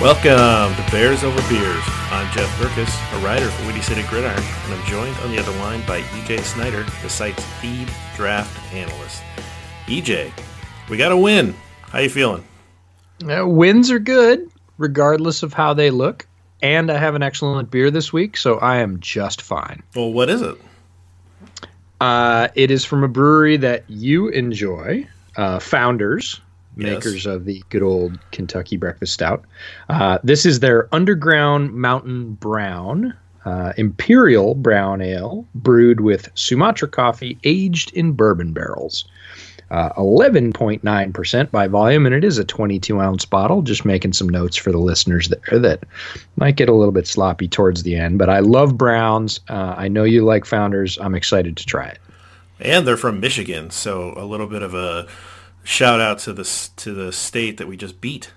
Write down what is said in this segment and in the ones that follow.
Welcome to Bears Over Beers. I'm Jeff Burkus, a writer for Windy City Gridiron, and I'm joined on the other line by EJ Snyder, the site's feed draft analyst. EJ, we got a win. How you feeling? Uh, wins are good, regardless of how they look. And I have an excellent beer this week, so I am just fine. Well, what is it? Uh, it is from a brewery that you enjoy, uh, Founders, makers Yes. of the good old Kentucky Breakfast Stout. Uh, this is their Underground Mountain Brown, uh, Imperial Brown Ale, brewed with Sumatra coffee, aged in bourbon barrels. Uh, 11.9% by volume, and it is a 22 ounce bottle. Just making some notes for the listeners there that might get a little bit sloppy towards the end, but I love Browns. Uh, I know you like Founders. I'm excited to try it. And they're from Michigan, so a little bit of a shout out to the to the state that we just beat.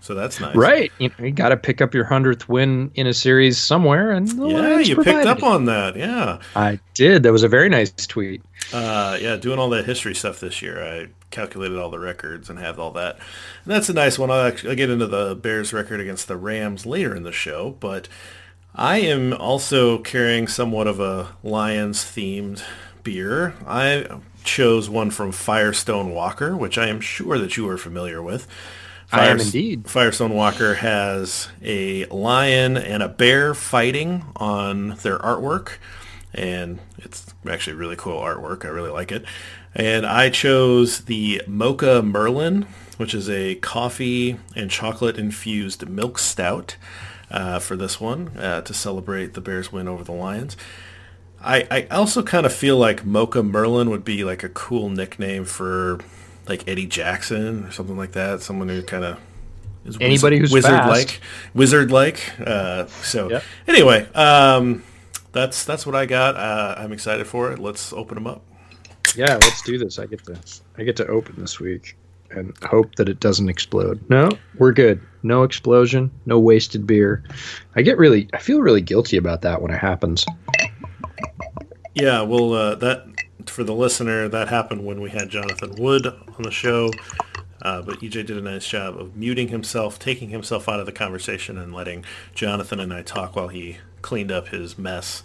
So that's nice. Right. You, know, you got to pick up your 100th win in a series somewhere. and Yeah, you picked up it. on that. Yeah. I did. That was a very nice tweet. Uh, yeah, doing all that history stuff this year. I calculated all the records and have all that. And that's a nice one. I'll, actually, I'll get into the Bears record against the Rams later in the show, but I am also carrying somewhat of a Lions themed beer. I chose one from Firestone Walker, which I am sure that you are familiar with. I am indeed. Firestone Walker has a lion and a bear fighting on their artwork, and it's actually really cool artwork. I really like it. And I chose the Mocha Merlin, which is a coffee and chocolate infused milk stout uh, for this one uh, to celebrate the Bears' win over the Lions. I, I also kind of feel like Mocha Merlin would be like a cool nickname for like Eddie Jackson or something like that. Someone who kind of is Anybody who's wizard like, wizard like. Uh, so Yep. anyway, um, that's that's what I got. Uh, I'm excited for it. Let's open them up. Yeah, let's do this. I get to I get to open this week and hope that it doesn't explode. No, we're good. No explosion. No wasted beer. I get really I feel really guilty about that when it happens. Yeah, well, uh, that for the listener, that happened when we had Jonathan Wood on the show. Uh, but EJ did a nice job of muting himself, taking himself out of the conversation, and letting Jonathan and I talk while he cleaned up his mess,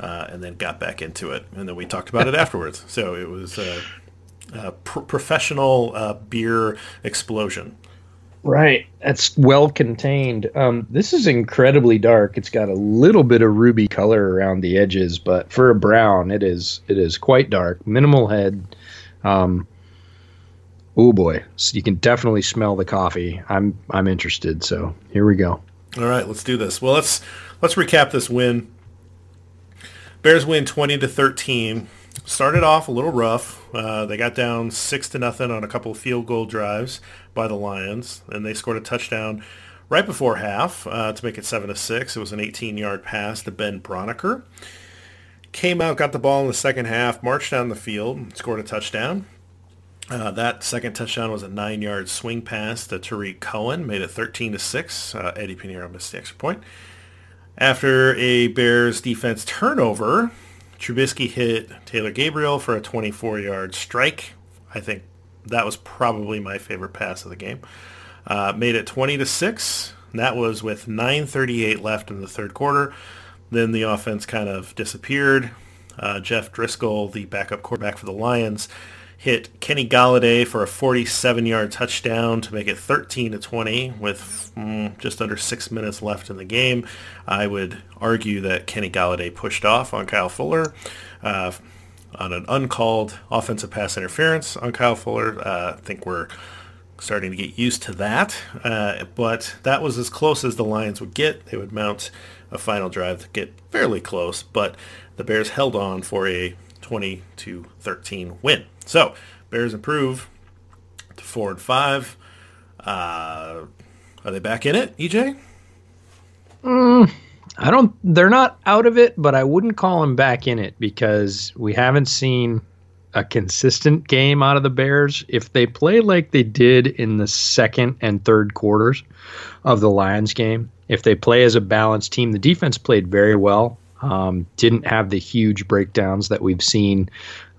uh, and then got back into it. And then we talked about it afterwards. So it was uh, a pro- professional uh, beer explosion. Right. That's well contained. Um, this is incredibly dark. It's got a little bit of ruby color around the edges, but for a brown, it is it is quite dark. Minimal head. Um, oh boy, so you can definitely smell the coffee. I'm I'm interested. So here we go. All right, let's do this. Well, let's let's recap this win. Bears win twenty to thirteen. Started off a little rough. Uh, they got down six to nothing on a couple of field goal drives by the Lions, and they scored a touchdown right before half uh, to make it seven to six. It was an 18-yard pass to Ben Braunecker. Came out, got the ball in the second half, marched down the field, scored a touchdown. Uh, that second touchdown was a nine-yard swing pass to Tarik Cohen, made it 13 to six. Uh, Eddy Piñeiro missed the extra point. After a Bears defense turnover, Trubisky hit Taylor Gabriel for a 24-yard strike. I think that was probably my favorite pass of the game. Uh, made it 20 to six. That was with 9:38 left in the third quarter. Then the offense kind of disappeared. Uh, Jeff Driskel, the backup quarterback for the Lions, hit Kenny Golladay for a 47-yard touchdown to make it 13 to 20 with mm, just under six minutes left in the game. I would argue that Kenny Golladay pushed off on Kyle Fuller uh, on an uncalled offensive pass interference on Kyle Fuller. Uh, I think we're starting to get used to that. Uh, but that was as close as the Lions would get. They would mount a final drive to get fairly close, but the Bears held on for a 20 to 13 win. So Bears improve to four and five. Uh, are they back in it, EJ? I don't. They're not out of it, but I wouldn't call them back in it because we haven't seen a consistent game out of the Bears. If they play like they did in the second and third quarters of the Lions game, if they play as a balanced team, the defense played very well. Um, didn't have the huge breakdowns that we've seen,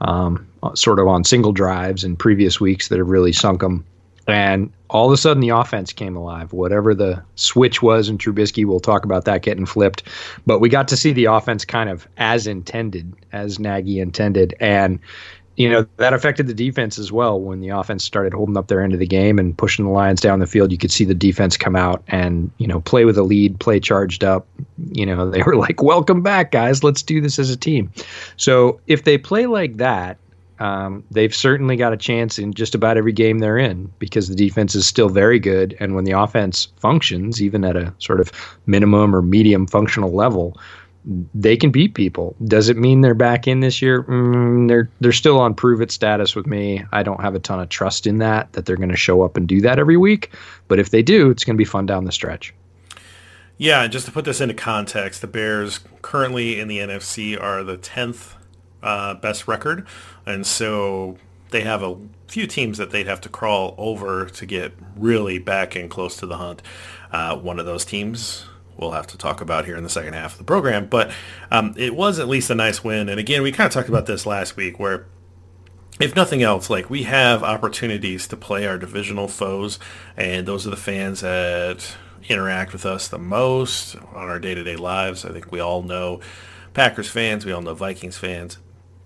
um, sort of on single drives in previous weeks that have really sunk them. And all of a sudden, the offense came alive. Whatever the switch was in Trubisky, we'll talk about that getting flipped. But we got to see the offense kind of as intended, as Nagy intended. And you know that affected the defense as well when the offense started holding up their end of the game and pushing the lions down the field you could see the defense come out and you know play with a lead play charged up you know they were like welcome back guys let's do this as a team so if they play like that um, they've certainly got a chance in just about every game they're in because the defense is still very good and when the offense functions even at a sort of minimum or medium functional level they can beat people. Does it mean they're back in this year? Mm, they're they're still on prove it status with me. I don't have a ton of trust in that that they're going to show up and do that every week. But if they do, it's going to be fun down the stretch. Yeah, and just to put this into context, the Bears currently in the NFC are the tenth uh, best record, and so they have a few teams that they'd have to crawl over to get really back and close to the hunt. Uh, one of those teams we'll have to talk about here in the second half of the program. But um, it was at least a nice win. And again, we kind of talked about this last week where if nothing else, like we have opportunities to play our divisional foes, and those are the fans that interact with us the most on our day-to-day lives. I think we all know Packers fans, we all know Vikings fans.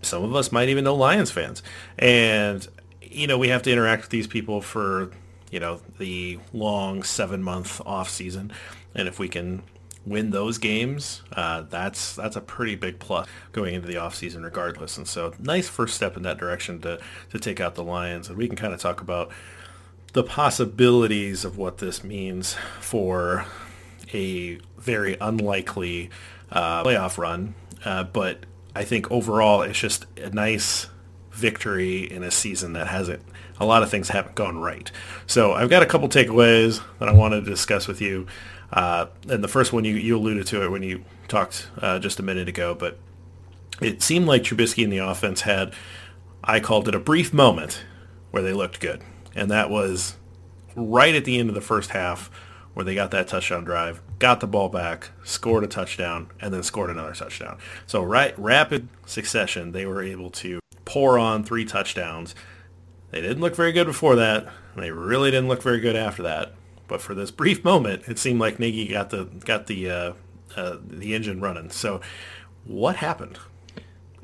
Some of us might even know Lions fans. And you know, we have to interact with these people for, you know, the long 7-month off season. And if we can win those games, uh, that's that's a pretty big plus going into the offseason regardless. And so nice first step in that direction to, to take out the Lions. And we can kind of talk about the possibilities of what this means for a very unlikely uh, playoff run. Uh, but I think overall it's just a nice victory in a season that hasn't a lot of things haven't gone right. So I've got a couple takeaways that I wanted to discuss with you. Uh, and the first one you, you alluded to it when you talked uh, just a minute ago, but it seemed like Trubisky and the offense had, I called it a brief moment where they looked good, and that was right at the end of the first half where they got that touchdown drive, got the ball back, scored a touchdown, and then scored another touchdown. So right rapid succession, they were able to pour on three touchdowns. They didn't look very good before that, they really didn't look very good after that. But for this brief moment, it seemed like Nagy got the got the uh, uh, the engine running. So, what happened?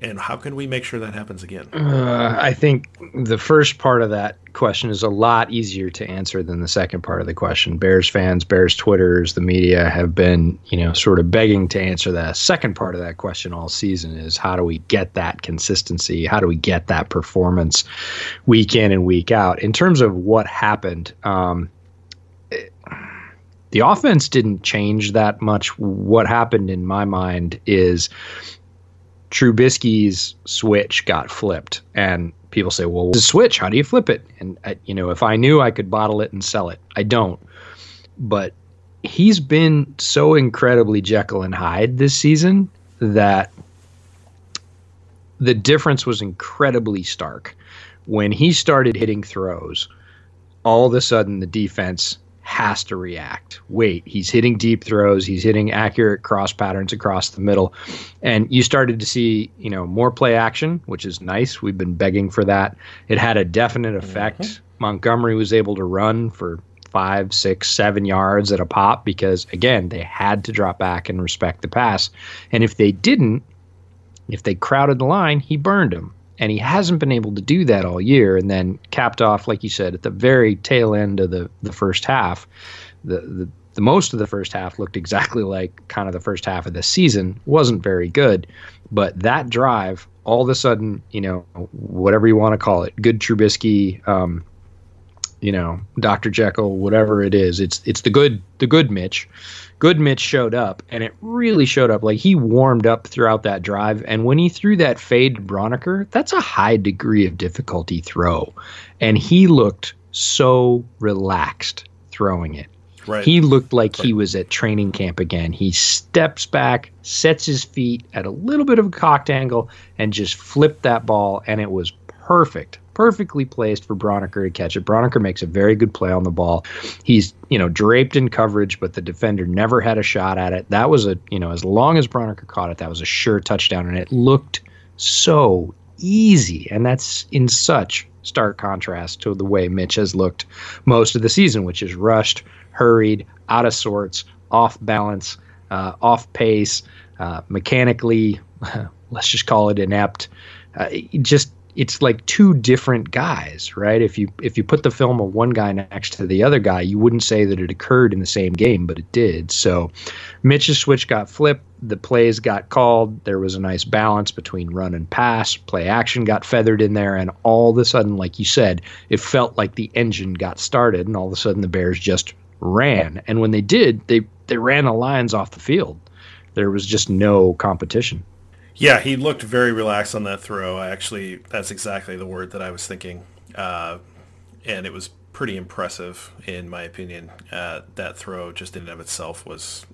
And how can we make sure that happens again? Uh, I think the first part of that question is a lot easier to answer than the second part of the question. Bears fans, Bears Twitters, the media have been, you know, sort of begging to answer that second part of that question all season is how do we get that consistency? How do we get that performance week in and week out? In terms of what happened, um, the offense didn't change that much. What happened in my mind is Trubisky's switch got flipped, and people say, "Well, the switch? How do you flip it?" And I, you know, if I knew, I could bottle it and sell it. I don't, but he's been so incredibly Jekyll and Hyde this season that the difference was incredibly stark when he started hitting throws. All of a sudden, the defense has to react. Wait, he's hitting deep throws, he's hitting accurate cross patterns across the middle. And you started to see, you know, more play action, which is nice. We've been begging for that. It had a definite effect. Mm-hmm. Montgomery was able to run for five, six, seven yards at a pop because again, they had to drop back and respect the pass. And if they didn't, if they crowded the line, he burned them and he hasn't been able to do that all year. And then capped off, like you said, at the very tail end of the the first half, the the, the most of the first half looked exactly like kind of the first half of the season. wasn't very good, but that drive, all of a sudden, you know, whatever you want to call it, good Trubisky. Um, you know, Dr. Jekyll, whatever it is, it's it's the good the good Mitch good Mitch showed up, and it really showed up. Like he warmed up throughout that drive, and when he threw that fade to Braunecker, that's a high degree of difficulty throw, and he looked so relaxed throwing it. Right. He looked like right. he was at training camp again. He steps back, sets his feet at a little bit of a cocked angle, and just flipped that ball, and it was perfect perfectly placed for Braunecker to catch it. Braunecker makes a very good play on the ball. He's, you know, draped in coverage, but the defender never had a shot at it. That was a, you know, as long as Braunecker caught it, that was a sure touchdown. And it looked so easy. And that's in such stark contrast to the way Mitch has looked most of the season, which is rushed, hurried, out of sorts, off balance, uh, off pace, uh, mechanically, let's just call it inept. Uh, just it's like two different guys, right? If you if you put the film of one guy next to the other guy, you wouldn't say that it occurred in the same game, but it did. So Mitch's switch got flipped, the plays got called, there was a nice balance between run and pass, play action got feathered in there, and all of a sudden, like you said, it felt like the engine got started, and all of a sudden the Bears just ran. And when they did, they they ran the lines off the field. There was just no competition. Yeah, he looked very relaxed on that throw. I actually, that's exactly the word that I was thinking, uh, and it was pretty impressive in my opinion. Uh, that throw, just in and of itself, was,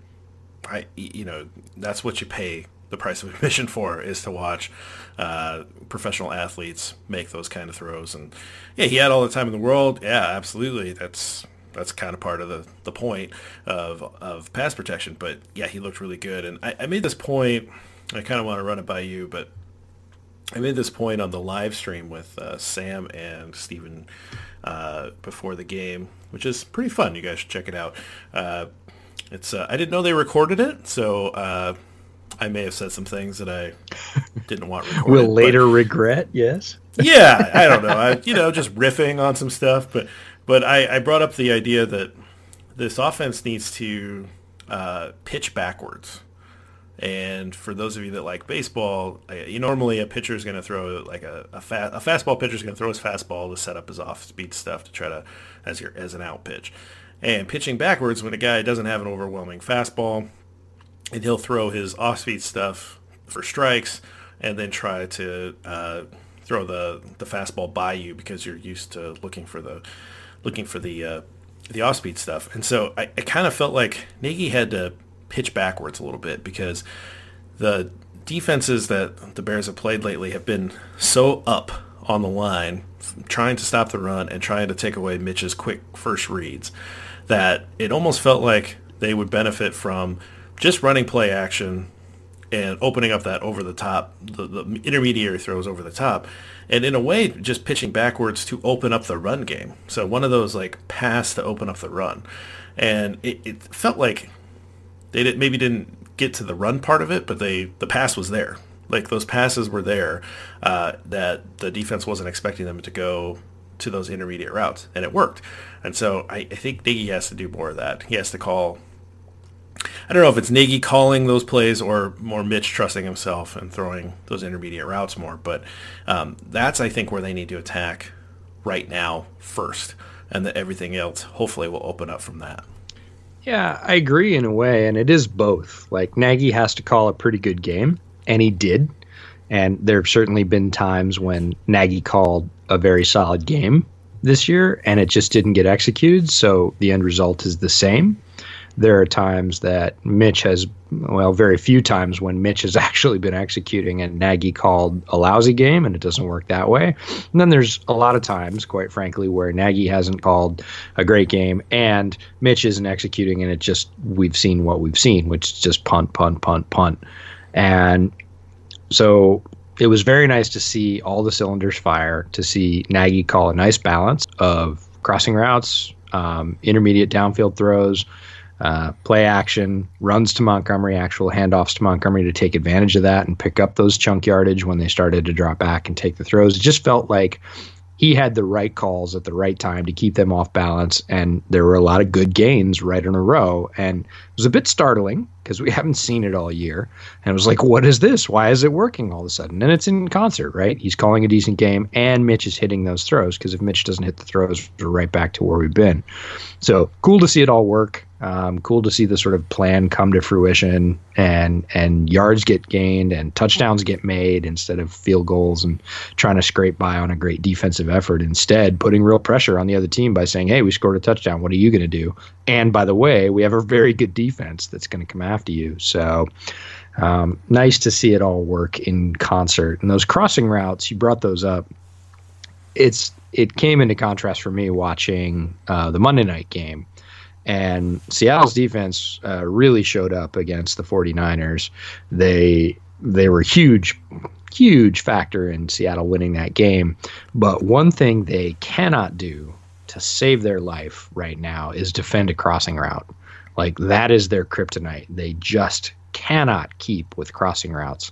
I, you know, that's what you pay the price of admission for is to watch uh, professional athletes make those kind of throws. And yeah, he had all the time in the world. Yeah, absolutely. That's that's kind of part of the, the point of of pass protection. But yeah, he looked really good. And I, I made this point I kind of want to run it by you, but I made this point on the live stream with uh, Sam and Stephen uh, before the game, which is pretty fun. You guys should check it out. Uh, it's uh, I didn't know they recorded it, so uh, I may have said some things that I didn't want recorded. Will later but, regret. Yes. yeah, I don't know. I, you know, just riffing on some stuff, but but I, I brought up the idea that this offense needs to uh, pitch backwards and for those of you that like baseball, you normally a pitcher is going to throw like a a, fa- a fastball pitcher is going to throw his fastball to set up his off speed stuff to try to as your as an out pitch. And pitching backwards when a guy doesn't have an overwhelming fastball, and he'll throw his off speed stuff for strikes, and then try to uh, throw the the fastball by you because you're used to looking for the looking for the uh, the off speed stuff. And so I, I kind of felt like Nagy had to pitch backwards a little bit because the defenses that the Bears have played lately have been so up on the line, trying to stop the run and trying to take away Mitch's quick first reads, that it almost felt like they would benefit from just running play action and opening up that over the top, the, the intermediary throws over the top, and in a way just pitching backwards to open up the run game. So one of those like pass to open up the run, and it, it felt like they did, maybe didn't get to the run part of it, but they the pass was there. Like those passes were there uh, that the defense wasn't expecting them to go to those intermediate routes, and it worked. And so I, I think Nagy has to do more of that. He has to call. I don't know if it's Nagy calling those plays or more Mitch trusting himself and throwing those intermediate routes more, but um, that's I think where they need to attack right now first, and that everything else hopefully will open up from that. Yeah, I agree in a way, and it is both. Like Nagy has to call a pretty good game, and he did. And there have certainly been times when Nagy called a very solid game this year, and it just didn't get executed. So the end result is the same there are times that Mitch has, well, very few times when Mitch has actually been executing and Nagy called a lousy game and it doesn't work that way. And then there's a lot of times, quite frankly, where Nagy hasn't called a great game and Mitch isn't executing and it just, we've seen what we've seen, which is just punt, punt, punt, punt. And so it was very nice to see all the cylinders fire, to see Nagy call a nice balance of crossing routes, um, intermediate downfield throws, uh, play action, runs to Montgomery, actual handoffs to Montgomery to take advantage of that and pick up those chunk yardage when they started to drop back and take the throws. It just felt like he had the right calls at the right time to keep them off balance. And there were a lot of good gains right in a row. And it was a bit startling because we haven't seen it all year. And it was like, what is this? Why is it working all of a sudden? And it's in concert, right? He's calling a decent game and Mitch is hitting those throws because if Mitch doesn't hit the throws, we're right back to where we've been. So cool to see it all work. Um, cool to see the sort of plan come to fruition and and yards get gained and touchdowns get made instead of field goals and trying to scrape by on a great defensive effort. Instead, putting real pressure on the other team by saying, "Hey, we scored a touchdown. What are you going to do?" And by the way, we have a very good defense that's going to come after you. So. Um, nice to see it all work in concert. And those crossing routes, you brought those up. It's it came into contrast for me watching uh, the Monday night game and Seattle's defense uh, really showed up against the 49ers. They they were huge, huge factor in Seattle winning that game. But one thing they cannot do to save their life right now is defend a crossing route. Like that is their kryptonite. They just cannot keep with crossing routes.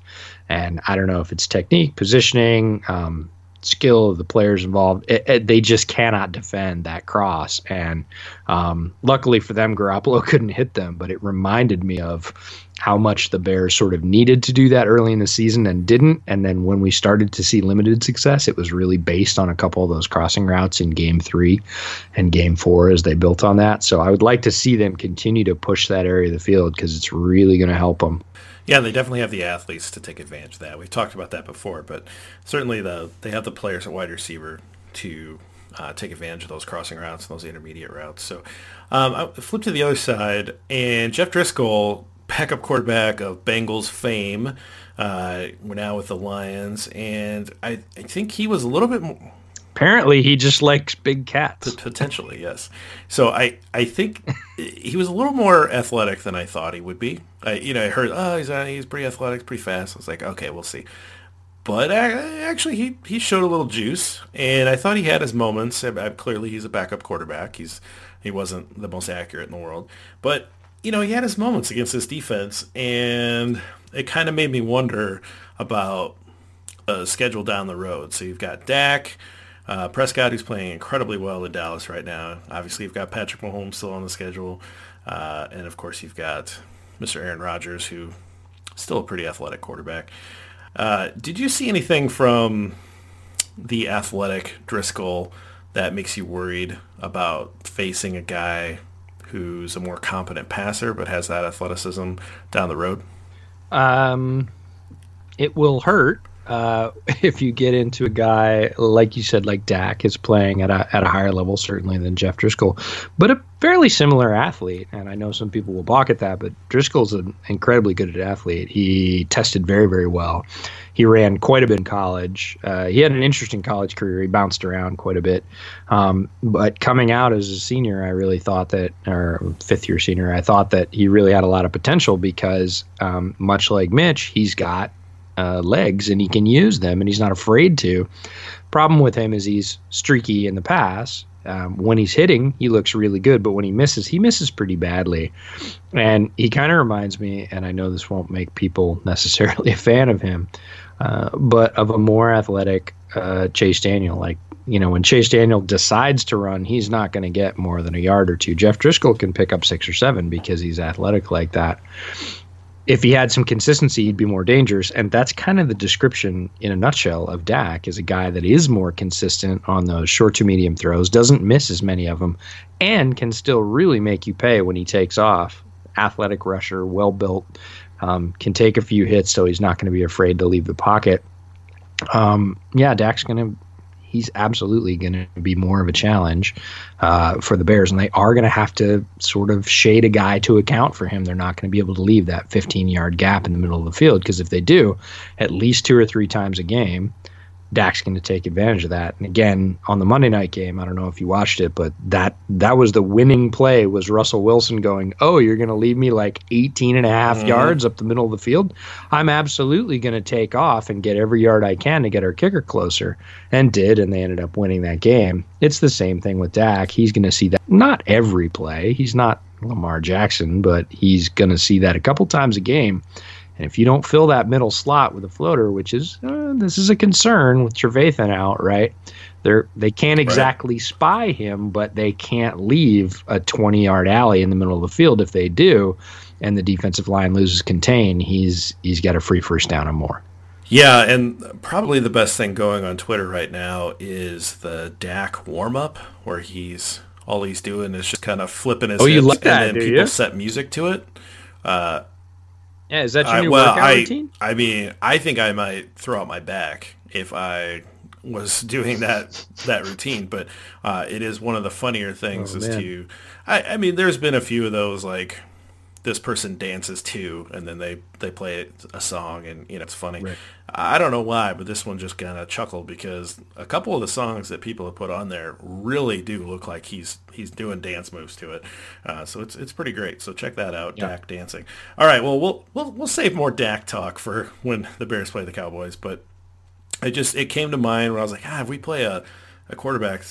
And I don't know if it's technique, positioning, um, skill of the players involved. It, it, they just cannot defend that cross. And um, luckily for them, Garoppolo couldn't hit them, but it reminded me of how much the Bears sort of needed to do that early in the season and didn't. And then when we started to see limited success, it was really based on a couple of those crossing routes in game three and game four as they built on that. So I would like to see them continue to push that area of the field because it's really going to help them. Yeah, they definitely have the athletes to take advantage of that. We've talked about that before, but certainly the they have the players at wide receiver to uh, take advantage of those crossing routes and those intermediate routes. So um, I flip to the other side, and Jeff Driskel, backup quarterback of Bengals fame, uh, we're now with the Lions, and I, I think he was a little bit more, Apparently, he just likes big cats. Potentially, yes. So I, I think he was a little more athletic than I thought he would be. I, you know, I heard, oh, he's uh, he's pretty athletic, pretty fast. I was like, okay, we'll see. But actually, he, he showed a little juice, and I thought he had his moments. Clearly, he's a backup quarterback. He's he wasn't the most accurate in the world, but you know, he had his moments against this defense, and it kind of made me wonder about a schedule down the road. So you've got Dak. Uh, Prescott, who's playing incredibly well in Dallas right now. Obviously, you've got Patrick Mahomes still on the schedule. Uh, and, of course, you've got Mr. Aaron Rodgers, who still a pretty athletic quarterback. Uh, did you see anything from the athletic Driskel that makes you worried about facing a guy who's a more competent passer but has that athleticism down the road? Um, it will hurt uh, if you get into a guy like you said, like Dak is playing at a at a higher level certainly than Jeff Driskel, but a fairly similar athlete. And I know some people will balk at that, but Driskel's an incredibly good athlete. He tested very very well. He ran quite a bit in college. Uh, he had an interesting college career. He bounced around quite a bit, um, but coming out as a senior, I really thought that, or fifth year senior, I thought that he really had a lot of potential because, um, much like Mitch, he's got uh, legs and he can use them and he's not afraid to. Problem with him is he's streaky in the pass. Um, when he's hitting, he looks really good, but when he misses, he misses pretty badly. And he kind of reminds me, and I know this won't make people necessarily a fan of him, uh, but of a more athletic uh, Chase Daniel. Like, you know, when Chase Daniel decides to run, he's not going to get more than a yard or two. Jeff Driskel can pick up six or seven because he's athletic like that if he had some consistency, he'd be more dangerous. And that's kind of the description in a nutshell of Dak is a guy that is more consistent on those short to medium throws, doesn't miss as many of them, and can still really make you pay when he takes off. Athletic rusher, well built, um, can take a few hits, so he's not going to be afraid to leave the pocket. Um, yeah, Dak's going to he's absolutely going to be more of a challenge uh, for the Bears, and they are going to have to sort of shade a guy to account for him. They're not going to be able to leave that 15 yard gap in the middle of the field because if they do, at least two or three times a game, Dak's going to take advantage of that. And again, on the Monday night game, I don't know if you watched it, but that that was the winning play was Russell Wilson going, "Oh, you're going to leave me like 18 and a half mm-hmm. yards up the middle of the field? I'm absolutely going to take off and get every yard I can to get our kicker closer." And did, and they ended up winning that game. It's the same thing with Dak. He's going to see that not every play. He's not Lamar Jackson, but he's going to see that a couple times a game and if you don't fill that middle slot with a floater, which is uh, this is a concern with Trevathan out, right? They're they can't exactly right. spy him, but they can't leave a 20 yard alley in the middle of the field. If they do, and the defensive line loses contain, he's he's got a free first down or more. Yeah, and probably the best thing going on Twitter right now is the Dak warm up, where he's all he's doing is just kind of flipping his oh, you like that, and then people you? set music to it. Uh, yeah, is that your I, new well, workout I, routine? I mean, I think I might throw out my back if I was doing that that routine. But uh, it is one of the funnier things oh, is man. to. I, I mean, there's been a few of those like this person dances too, and then they they play a song, and you know it's funny. Right. I don't know why, but this one just kind of chuckled because a couple of the songs that people have put on there really do look like he's he's doing dance moves to it. Uh, so it's it's pretty great. So check that out, yeah. Dak dancing. All right, well we'll we'll we'll save more Dak talk for when the Bears play the Cowboys, but it just it came to mind when I was like, ah, if we play a a quarterback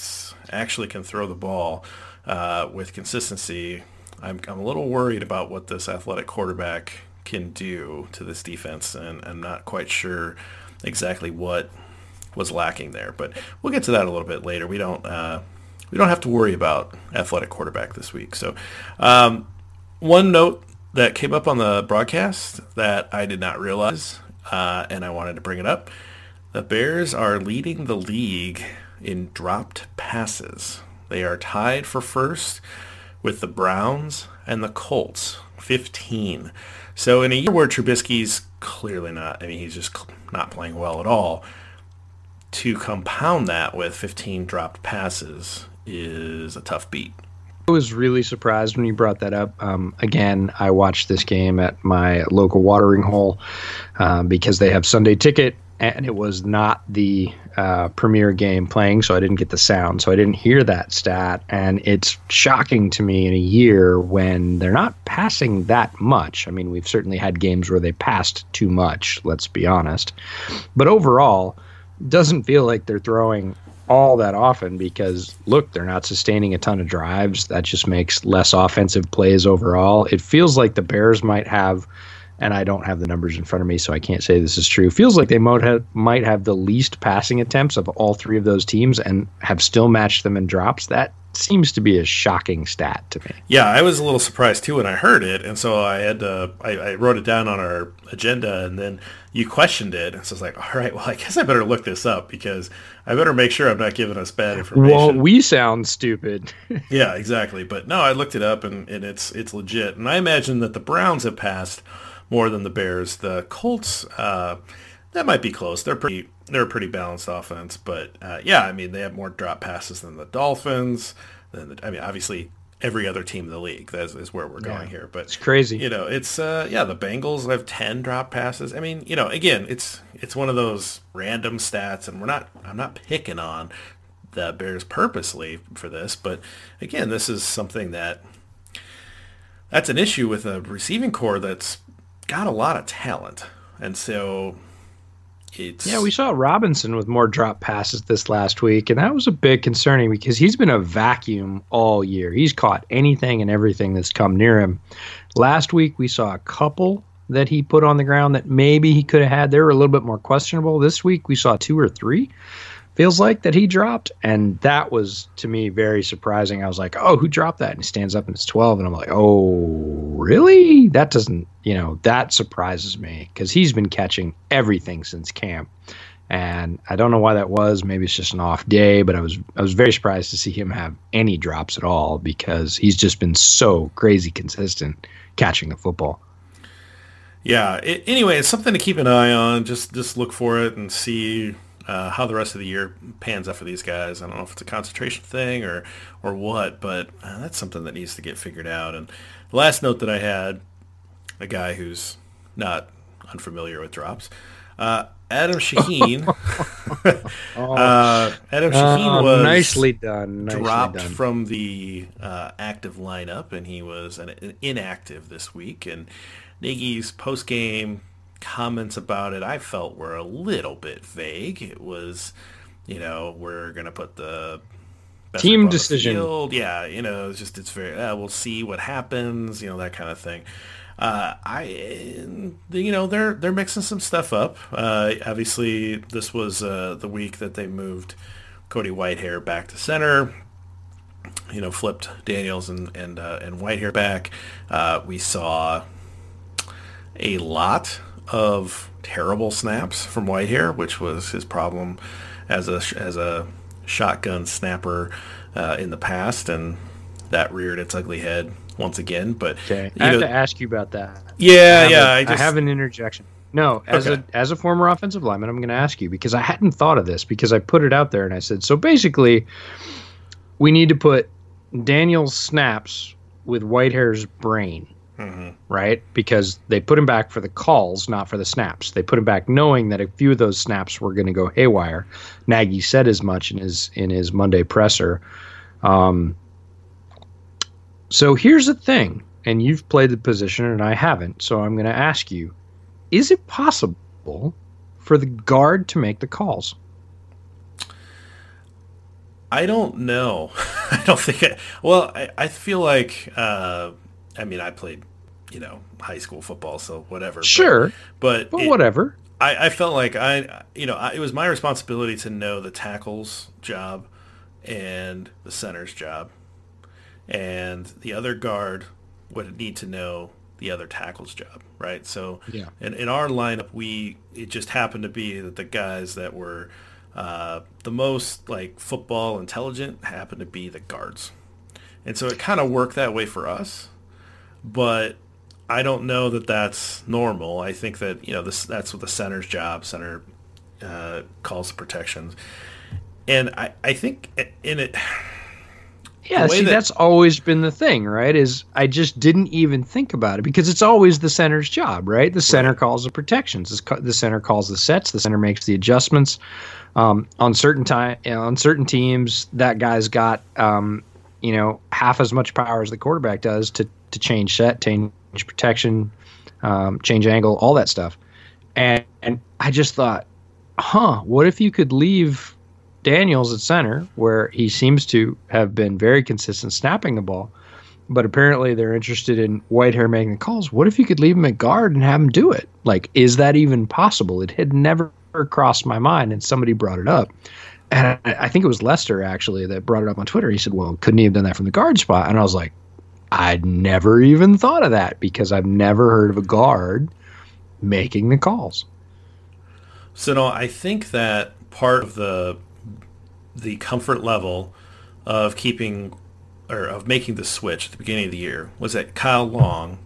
actually can throw the ball uh, with consistency, I'm I'm a little worried about what this athletic quarterback can do to this defense, and I'm not quite sure exactly what was lacking there. But we'll get to that a little bit later. We don't uh, we don't have to worry about athletic quarterback this week. So um, one note that came up on the broadcast that I did not realize, uh, and I wanted to bring it up. The Bears are leading the league in dropped passes. They are tied for first with the Browns and the Colts, 15. So in a year where Trubisky's clearly not, I mean, he's just not playing well at all, to compound that with 15 dropped passes is a tough beat. I was really surprised when you brought that up. Um, again, I watched this game at my local watering hole uh, because they have Sunday ticket and it was not the uh, premier game playing, so I didn't get the sound, so I didn't hear that stat. And it's shocking to me in a year when they're not passing that much. I mean, we've certainly had games where they passed too much. Let's be honest, but overall, doesn't feel like they're throwing all that often because look, they're not sustaining a ton of drives. That just makes less offensive plays overall. It feels like the Bears might have and I don't have the numbers in front of me, so I can't say this is true. Feels like they might have might have the least passing attempts of all three of those teams, and have still matched them in drops. That seems to be a shocking stat to me. Yeah, I was a little surprised too when I heard it, and so I had to, I, I wrote it down on our agenda, and then you questioned it, and so I was like, all right, well, I guess I better look this up because I better make sure I'm not giving us bad information. Well, we sound stupid. yeah, exactly, but no, I looked it up, and, and it's it's legit, and I imagine that the Browns have passed more than the Bears. The Colts, uh, that might be close. They're pretty they're a pretty balanced offense, but uh, yeah, I mean they have more drop passes than the Dolphins. Than the, I mean, obviously every other team in the league. That is, where we're going yeah, here. But it's crazy. You know, it's uh, yeah, the Bengals have ten drop passes. I mean, you know, again, it's it's one of those random stats, and we're not. I'm not picking on the Bears purposely for this, but again, this is something that that's an issue with a receiving corps that's got a lot of talent, and so it's yeah. We saw Robinson with more drop passes this last week, and that was a bit concerning because he's been a vacuum all year. He's caught anything and everything that's come near him. Last week we saw a couple that he put on the ground that maybe he could have had. They were a little bit more questionable. This week we saw two or three feels like that he dropped. And that was to me very surprising. I was like, oh, who dropped that? And he stands up and it's 12. And I'm like, oh, really? That doesn't, you know, that surprises me because he's been catching everything since camp. And I don't know why that was. Maybe it's just an off day, but I was I was very surprised to see him have any drops at all because he's just been so crazy consistent catching the football. Yeah. It, anyway, it's something to keep an eye on. Just just look for it and see uh, how the rest of the year pans out for these guys. I don't know if it's a concentration thing or or what, but uh, that's something that needs to get figured out. And the last note that I had, a guy who's not unfamiliar with drops, uh, Adam Shaheen. uh, Adam Shaheen uh, was nicely done. Nicely dropped done. from the uh, active lineup, and he was an, an inactive this week. And Nagy's post game comments about it I felt were a little bit vague. It was, you know, we're gonna put the team decision. Yeah, you know, it's just it's very. Uh, we'll see what happens. You know, that kind of thing. Uh, I, you know, they're they're mixing some stuff up. Uh, obviously, this was uh, the week that they moved Cody Whitehair back to center. You know, flipped Daniels and and uh, and Whitehair back. Uh, we saw a lot of terrible snaps from Whitehair, which was his problem as a as a shotgun snapper uh, in the past, and that reared its ugly head once again. But okay. I have know, to ask you about that. Yeah, I yeah. A, I, just, I have an interjection. No, as okay. a as a former offensive lineman, I'm going to ask you because I hadn't thought of this because I put it out there and I said so. Basically, we need to put Daniel's snaps with Whitehair's brain mm-hmm. right? Because they put him back for the calls, not for the snaps. They put him back knowing that a few of those snaps were going to go haywire. Nagy said as much in his in his Monday presser. Um, so here's the thing, and you've played the position and I haven't, so I'm going to ask you: Is it possible for the guard to make the calls? I don't know. I don't think. I, well, I, I feel like. Uh, I mean, I played, you know, high school football, so whatever. Sure, but, but, but it, whatever. I, I felt like I, you know, I, it was my responsibility to know the tackle's job and the center's job, and the other guard would need to know the other tackle's job, right? So, yeah. in, in our lineup, we it just happened to be that the guys that were uh, the most like football intelligent happened to be the guards, and so it kind of worked that way for us. But I don't know that that's normal. I think that you know this that's what the center's job. Center uh, calls the protections, and I I think in it. Yeah, see, that, that's always been the thing, right? Is I just didn't even think about it because it's always the center's job, right? The center right. calls the protections, the center calls the sets, the center makes the adjustments. Um, on certain time, on certain teams, that guy's got um, you know half as much power as the quarterback does to to change set, change protection, um, change angle, all that stuff. And and I just thought, huh, what if you could leave Daniels at center, where he seems to have been very consistent snapping the ball, but apparently they're interested in Whitehair making calls. What if you could leave him at guard and have him do it? Like, is that even possible? It had never crossed my mind, and somebody brought it up. And I think it was Lester actually that brought it up on Twitter. He said, "Well, couldn't he have done that from the guard spot?" And I was like, "I'd never even thought of that because I've never heard of a guard making the calls." So no, I think that part of the the comfort level of keeping or of making the switch at the beginning of the year was that Kyle Long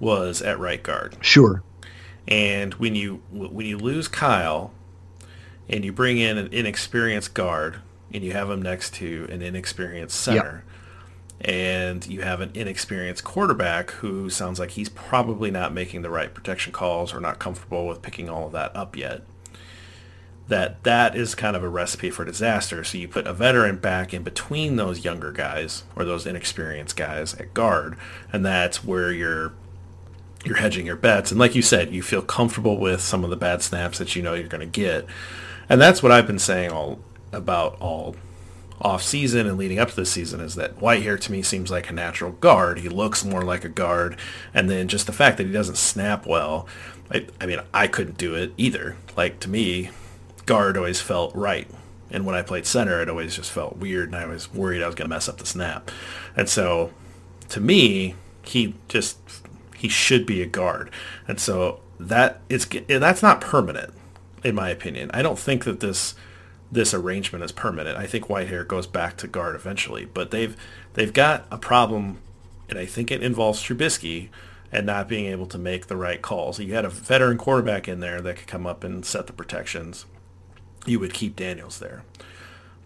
was at right guard. Sure. And when you when you lose Kyle and you bring in an inexperienced guard and you have him next to an inexperienced center. And you have an inexperienced quarterback who sounds like he's probably not making the right protection calls or not comfortable with picking all of that up yet that that is kind of a recipe for disaster so you put a veteran back in between those younger guys or those inexperienced guys at guard and that's where you're you're hedging your bets. And like you said, you feel comfortable with some of the bad snaps that you know you're going to get. And that's what I've been saying all about all off season and leading up to this season is that Whitehair to me seems like a natural guard. He looks more like a guard. And then just the fact that he doesn't snap well, I, I mean, I couldn't do it either. Like to me, guard always felt right. And when I played center, it always just felt weird and I was worried I was going to mess up the snap. And so to me, he just he should be a guard. And so that is that's not permanent in my opinion. I don't think that this this arrangement is permanent. I think Whitehair goes back to guard eventually, but they've they've got a problem and I think it involves Trubisky and not being able to make the right calls. You had a veteran quarterback in there that could come up and set the protections. You would keep Daniels there.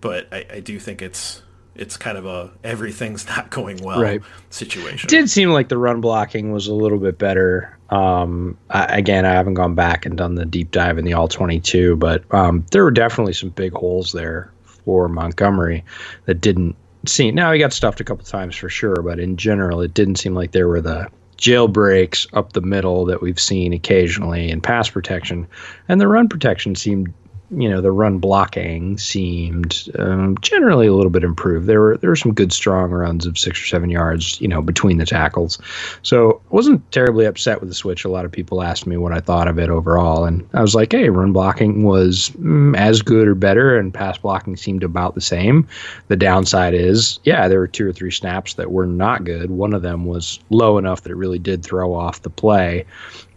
But I, I do think it's it's kind of a everything's not going well right. situation. It did seem like the run blocking was a little bit better. Um, I, again, I haven't gone back and done the deep dive in the all 22, but um, there were definitely some big holes there for Montgomery that didn't seem. Now he got stuffed a couple times for sure, but in general, it didn't seem like there were the jailbreaks up the middle that we've seen occasionally in pass protection, and the run protection seemed you know the run blocking seemed um, generally a little bit improved. There were there were some good strong runs of six or seven yards, you know, between the tackles. So I wasn't terribly upset with the switch. A lot of people asked me what I thought of it overall, and I was like, hey, run blocking was mm, as good or better, and pass blocking seemed about the same. The downside is, yeah, there were two or three snaps that were not good. One of them was low enough that it really did throw off the play.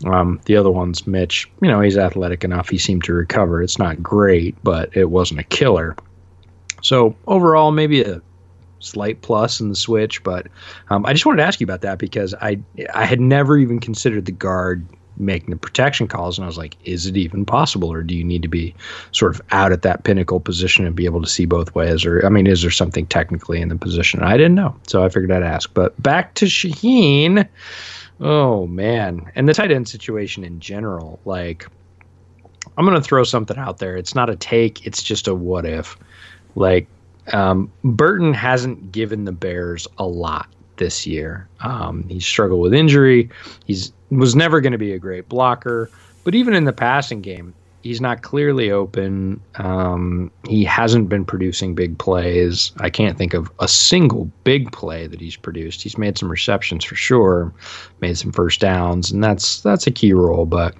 Um, the other one's Mitch. You know, he's athletic enough. He seemed to recover. It's not great, but it wasn't a killer. So overall, maybe a slight plus in the switch. But um, I just wanted to ask you about that because I I had never even considered the guard making the protection calls, and I was like, is it even possible, or do you need to be sort of out at that pinnacle position and be able to see both ways, or I mean, is there something technically in the position? I didn't know, so I figured I'd ask. But back to Shaheen. Oh man, and the tight end situation in general, like I'm going to throw something out there. It's not a take, it's just a what if. Like um, Burton hasn't given the Bears a lot this year. Um, he struggled with injury. He's was never going to be a great blocker, but even in the passing game, he's not clearly open. Um, he hasn't been producing big plays. I can't think of a single big play that he's produced. He's made some receptions for sure, made some first downs, and that's that's a key role. But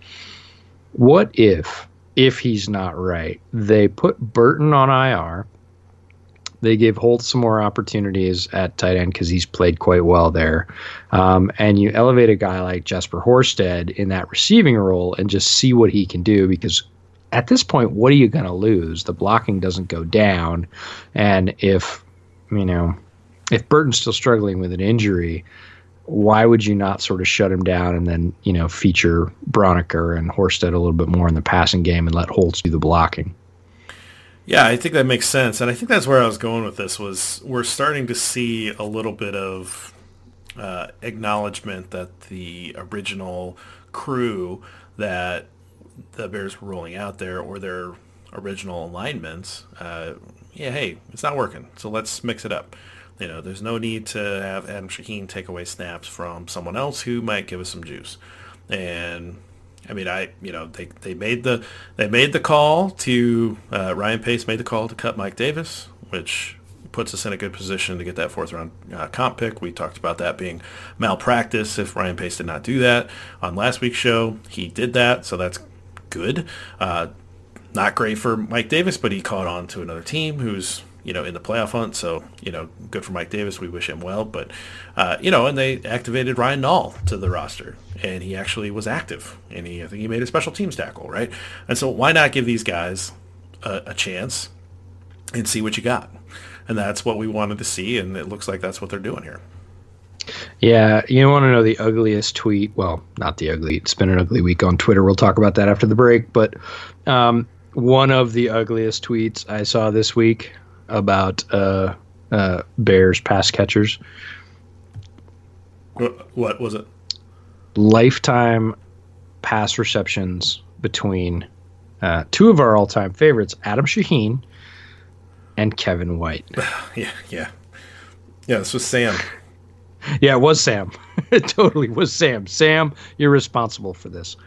what if if he's not right, they put Burton on IR? They gave Holtz some more opportunities at tight end because he's played quite well there. Um, and you elevate a guy like Jesper Horsted in that receiving role and just see what he can do because at this point, what are you going to lose? The blocking doesn't go down. And if, you know, if Burton's still struggling with an injury, why would you not sort of shut him down and then, you know, feature Braunecker and Horsted a little bit more in the passing game and let Holtz do the blocking? Yeah, I think that makes sense, and I think that's where I was going with this. Was we're starting to see a little bit of uh, acknowledgement that the original crew that the Bears were rolling out there, or their original alignments, uh, yeah, hey, it's not working, so let's mix it up. You know, there's no need to have Adam Shaheen take away snaps from someone else who might give us some juice, and I mean, I you know they, they made the they made the call to uh, Ryan Pace made the call to cut Mike Davis, which puts us in a good position to get that fourth round uh, comp pick. We talked about that being malpractice if Ryan Pace did not do that on last week's show. He did that, so that's good. Uh, not great for Mike Davis, but he caught on to another team who's you know, in the playoff hunt. So, you know, good for Mike Davis. We wish him well. But, uh, you know, and they activated Ryan Nall to the roster, and he actually was active, and he I think he made a special teams tackle, right? And so, why not give these guys a, a chance and see what you got? And that's what we wanted to see, and it looks like that's what they're doing here. Yeah, you want to know the ugliest tweet? Well, not the ugly. It's been an ugly week on Twitter. We'll talk about that after the break. But um, one of the ugliest tweets I saw this week about uh, uh, Bears pass catchers. What was it? Lifetime pass receptions between uh, two of our all-time favorites, Adam Shaheen and Kevin White. yeah, yeah, yeah. This was Sam. yeah, it was Sam. it totally was Sam. Sam, you're responsible for this.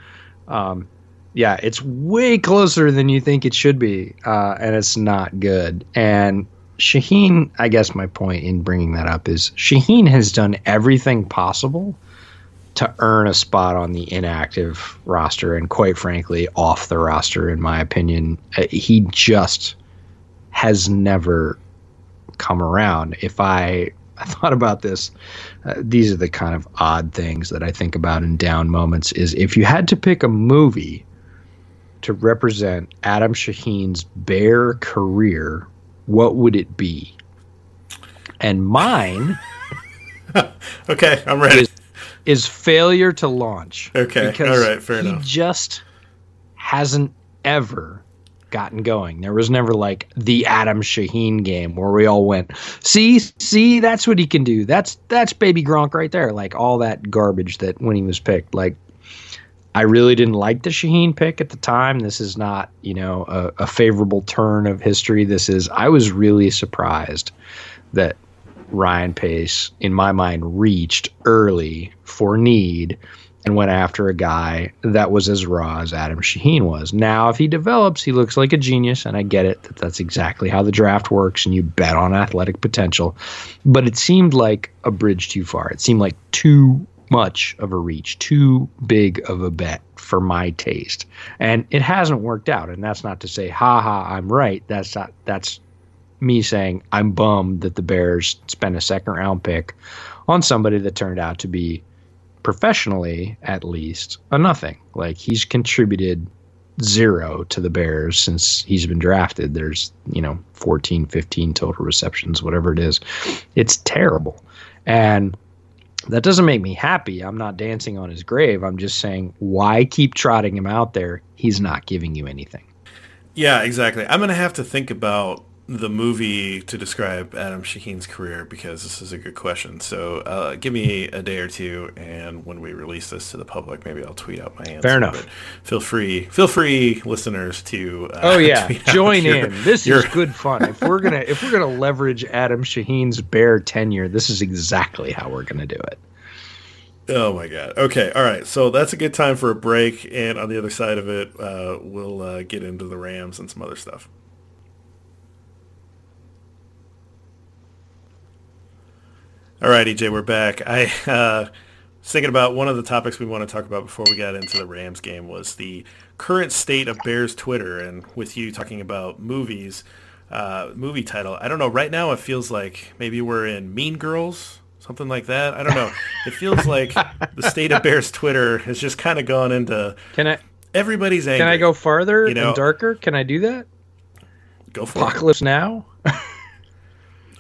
Um, yeah, it's way closer than you think it should be, uh, and it's not good. And Shaheen, I guess my point in bringing that up is Shaheen has done everything possible to earn a spot on the inactive roster, and quite frankly, off the roster, in my opinion. Uh, he just has never come around. If I I thought about this. Uh, these are the kind of odd things that I think about in down moments. Is if you had to pick a movie to represent Adam Shaheen's Bear career, what would it be? And mine. okay, I'm ready. Is, is, failure to launch. Okay, all right, fair he enough. just hasn't ever gotten going. There was never like the Adam Shaheen game where we all went, see, see, that's what he can do. That's that's baby Gronk right there. Like all that garbage that when he was picked. Like I really didn't like the Shaheen pick at the time. This is not, you know, a, a, favorable turn of history. This is, I was really surprised that Ryan Pace, in my mind, reached early for need and went after a guy that was as raw as Adam Shaheen was. Now, if he develops, he looks like a genius, and I get it that that's exactly how the draft works, and you bet on athletic potential. But it seemed like a bridge too far. It seemed like too much of a reach, too big of a bet for my taste. And it hasn't worked out. And that's not to say, ha ha, I'm right. That's not that's me saying I'm bummed that the Bears spent a second round pick on somebody that turned out to be professionally at least a nothing. Like he's contributed zero to the Bears since he's been drafted. There's, you know, 14, 15 total receptions, whatever it is. It's terrible. And that doesn't make me happy. I'm not dancing on his grave. I'm just saying, why keep trotting him out there? He's not giving you anything. Yeah, exactly. I'm going to have to think about the movie to describe Adam Shaheen's career because this is a good question. So uh, give me a day or two, and when we release this to the public, maybe I'll tweet out my answer. Fair enough. But feel free, feel free, listeners, to uh, oh yeah, join your- in. This your- is good fun. If we're gonna if we're gonna leverage Adam Shaheen's bear tenure, this is exactly how we're gonna do it. Oh my god. Okay. All right. So that's a good time for a break, and on the other side of it, uh, we'll uh, get into the Rams and some other stuff. All right, EJ, we're back. I uh, was thinking about one of the topics we want to talk about before we got into the Rams game was the current state of Bears Twitter, and with you talking about movies, uh, movie title. I don't know. Right now, it feels like maybe we're in Mean Girls, something like that. I don't know. It feels like the state of Bears Twitter has just kind of gone into Can I everybody's angry. can I go farther You know- and darker? Can I do that? Go for it. Apocalypse now.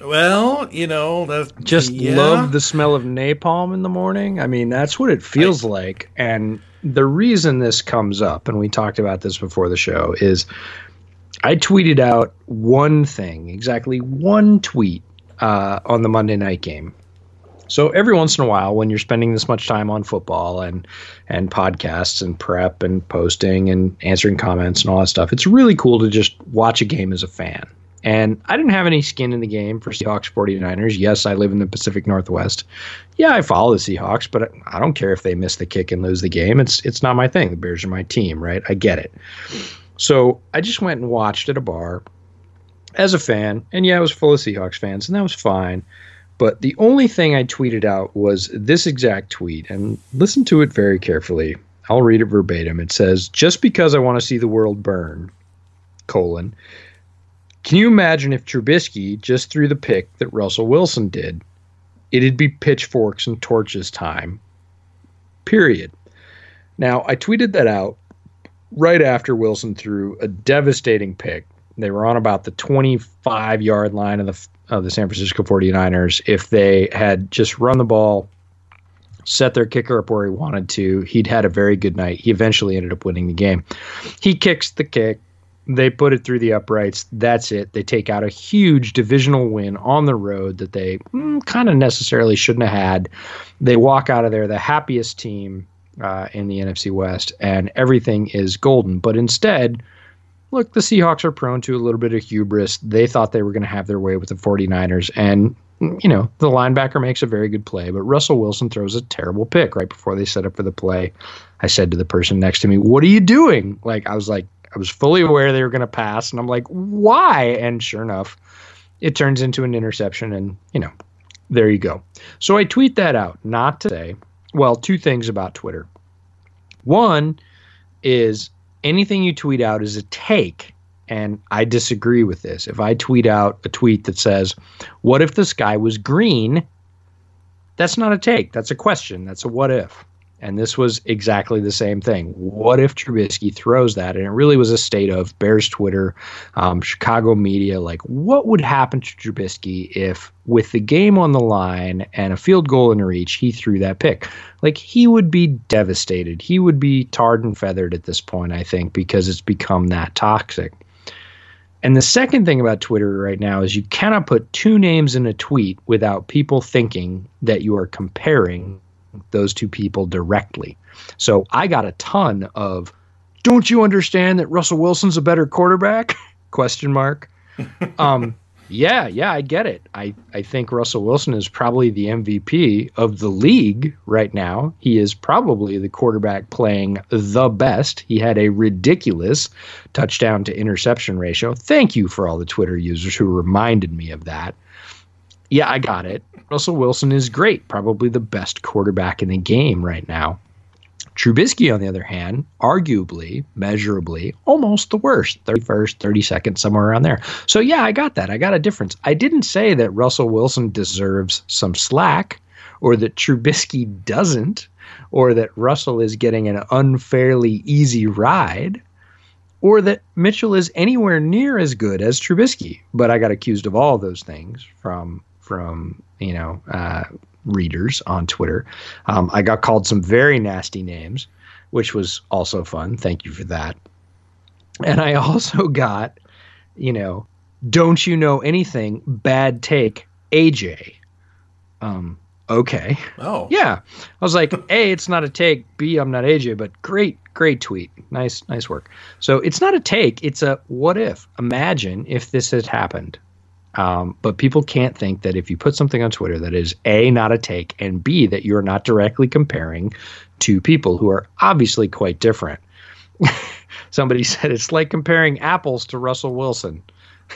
Well, you know, that's Just yeah. love the smell of napalm in the morning. I mean, that's what it feels like. And the reason this comes up, and we talked about this before the show, is I tweeted out one thing, exactly one tweet uh, on the Monday night game. So every once in a while, when you're spending this much time on football and and podcasts and prep and posting and answering comments and all that stuff, it's really cool to just watch a game as a fan. And I didn't have any skin in the game for Seahawks 49ers. Yes, I live in the Pacific Northwest. Yeah, I follow the Seahawks, but I don't care if they miss the kick and lose the game. It's it's not my thing. The Bears are my team, right? I get it. So I just went and watched at a bar as a fan, and yeah, I was full of Seahawks fans, and that was fine. But the only thing I tweeted out was this exact tweet, and listen to it very carefully. I'll read it verbatim. It says, "Just because I want to see the world burn, colon, can you imagine if Trubisky just threw the pick that Russell Wilson did? It'd be pitchforks and torches time. Period. Now, I tweeted that out right after Wilson threw a devastating pick. They were on about the 25 yard line of the of the San Francisco 49ers. If they had just run the ball, set their kicker up where he wanted to, he'd had a very good night. He eventually ended up winning the game. He kicks the kick. They put it through the uprights. That's it. They take out a huge divisional win on the road that they mm, kind of necessarily shouldn't have had. They walk out of there the happiest team uh, in the NFC West, and everything is golden. But instead, look, the Seahawks are prone to a little bit of hubris. They thought they were going to have their way with the 49ers, and you know, the linebacker makes a very good play, but Russell Wilson throws a terrible pick right before they set up for the play. I said to the person next to me, What are you doing? Like, I was like, I was fully aware they were going to pass, and I'm like, Why? And sure enough, it turns into an interception, and, you know, there you go. So I tweet that out, not to say, well, two things about Twitter. One is anything you tweet out is a take. And I disagree with this. If I tweet out a tweet that says, What if the sky was green? That's not a take. That's a question. That's a what if. And this was exactly the same thing. What if Trubisky throws that? And it really was a state of Bears Twitter, um, Chicago media. Like, what would happen to Trubisky if, with the game on the line and a field goal in reach, he threw that pick? Like, he would be devastated. He would be tarred and feathered at this point, I think, because it's become that toxic. And the second thing about Twitter right now is you cannot put two names in a tweet without people thinking that you are comparing those two people directly. So I got a ton of don't you understand that Russell Wilson's a better quarterback? Question mark. Um yeah, yeah, I get it. I, I think Russell Wilson is probably the MVP of the league right now. He is probably the quarterback playing the best. He had a ridiculous touchdown to interception ratio. Thank you for all the Twitter users who reminded me of that. Yeah, I got it. Russell Wilson is great, probably the best quarterback in the game right now. Trubisky, on the other hand, arguably, measurably, almost the worst. 31st, 32nd, somewhere around there. So, yeah, I got that. I got a difference. I didn't say that Russell Wilson deserves some slack or that Trubisky doesn't or that Russell is getting an unfairly easy ride or that Mitchell is anywhere near as good as Trubisky. But I got accused of all those things from from you know uh, readers on Twitter. Um, I got called some very nasty names, which was also fun. Thank you for that. And I also got, you know, Don't you know anything? Bad take, AJ. Um, okay. Oh. Yeah. I was like, A, it's not a take. B, I'm not AJ, but great, great tweet. Nice, nice work. So it's not a take. It's a what if. Imagine if this had happened. Um, but people can't think that if you put something on Twitter that is A, not a take, and B, that you're not directly comparing two people who are obviously quite different. Somebody said it's like comparing apples to Russell Wilson.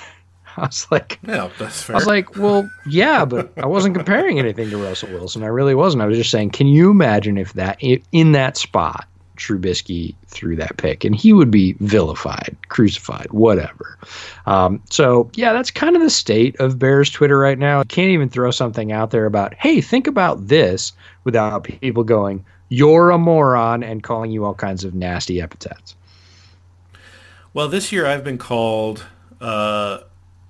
I was like, Yeah, that's fair. I was like, well, yeah, but I wasn't comparing anything to Russell Wilson. I really wasn't. I was just saying, can you imagine if that in that spot, Trubisky threw that pick, and he would be vilified, crucified, whatever. Um, so yeah, that's kind of the state of Bears Twitter right now. You can't even throw something out there about, hey, think about this, without people going, you're a moron, and calling you all kinds of nasty epithets. well, this year I've been called uh,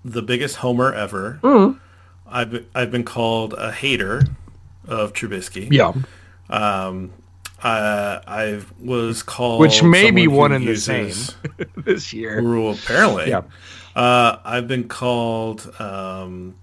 the biggest homer ever. Mm. I've been, I've been called a hater of Trubisky. Yeah, Um, uh, I was called which may be one and the same this year. Well, apparently. Yeah. Uh, I've been called um,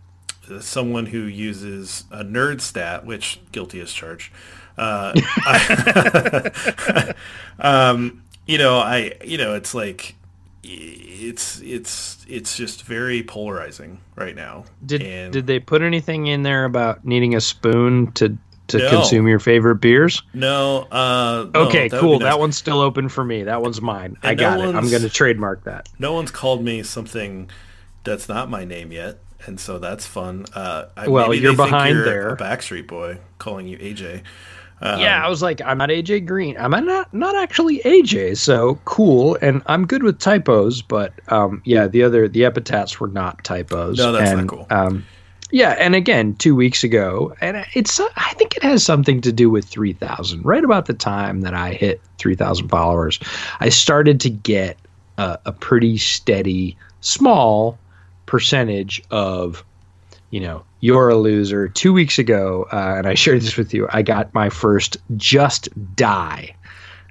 someone who uses a nerd stat, which guilty as charged. Uh, I- um, you know, I, you know, it's like, it's, it's, it's just very polarizing right now. Did And- did they put anything in there about needing a spoon to to No. consume your favorite beers? No. Uh, no, Okay, that cool. nice. That one's still open for me. That one's mine. I got no it. I'm going to trademark that. No one's called me something that's not my name yet, and so that's fun. Uh, I, Well, maybe you're they think behind you're there. A Backstreet Boy calling you AJ. Um, yeah, I was like, I'm not AJ Green. I'm not not actually AJ. So cool, and I'm good with typos. But um, yeah, the other the epithets were not typos. No, that's not cool. Um, yeah, and again, two weeks ago, and it's I think it has something to do with three thousand. Right about the time that I hit three thousand followers, I started to get a, a pretty steady, small percentage of you know, you're a loser. Two weeks ago, uh, and I shared this with you, I got my first just die.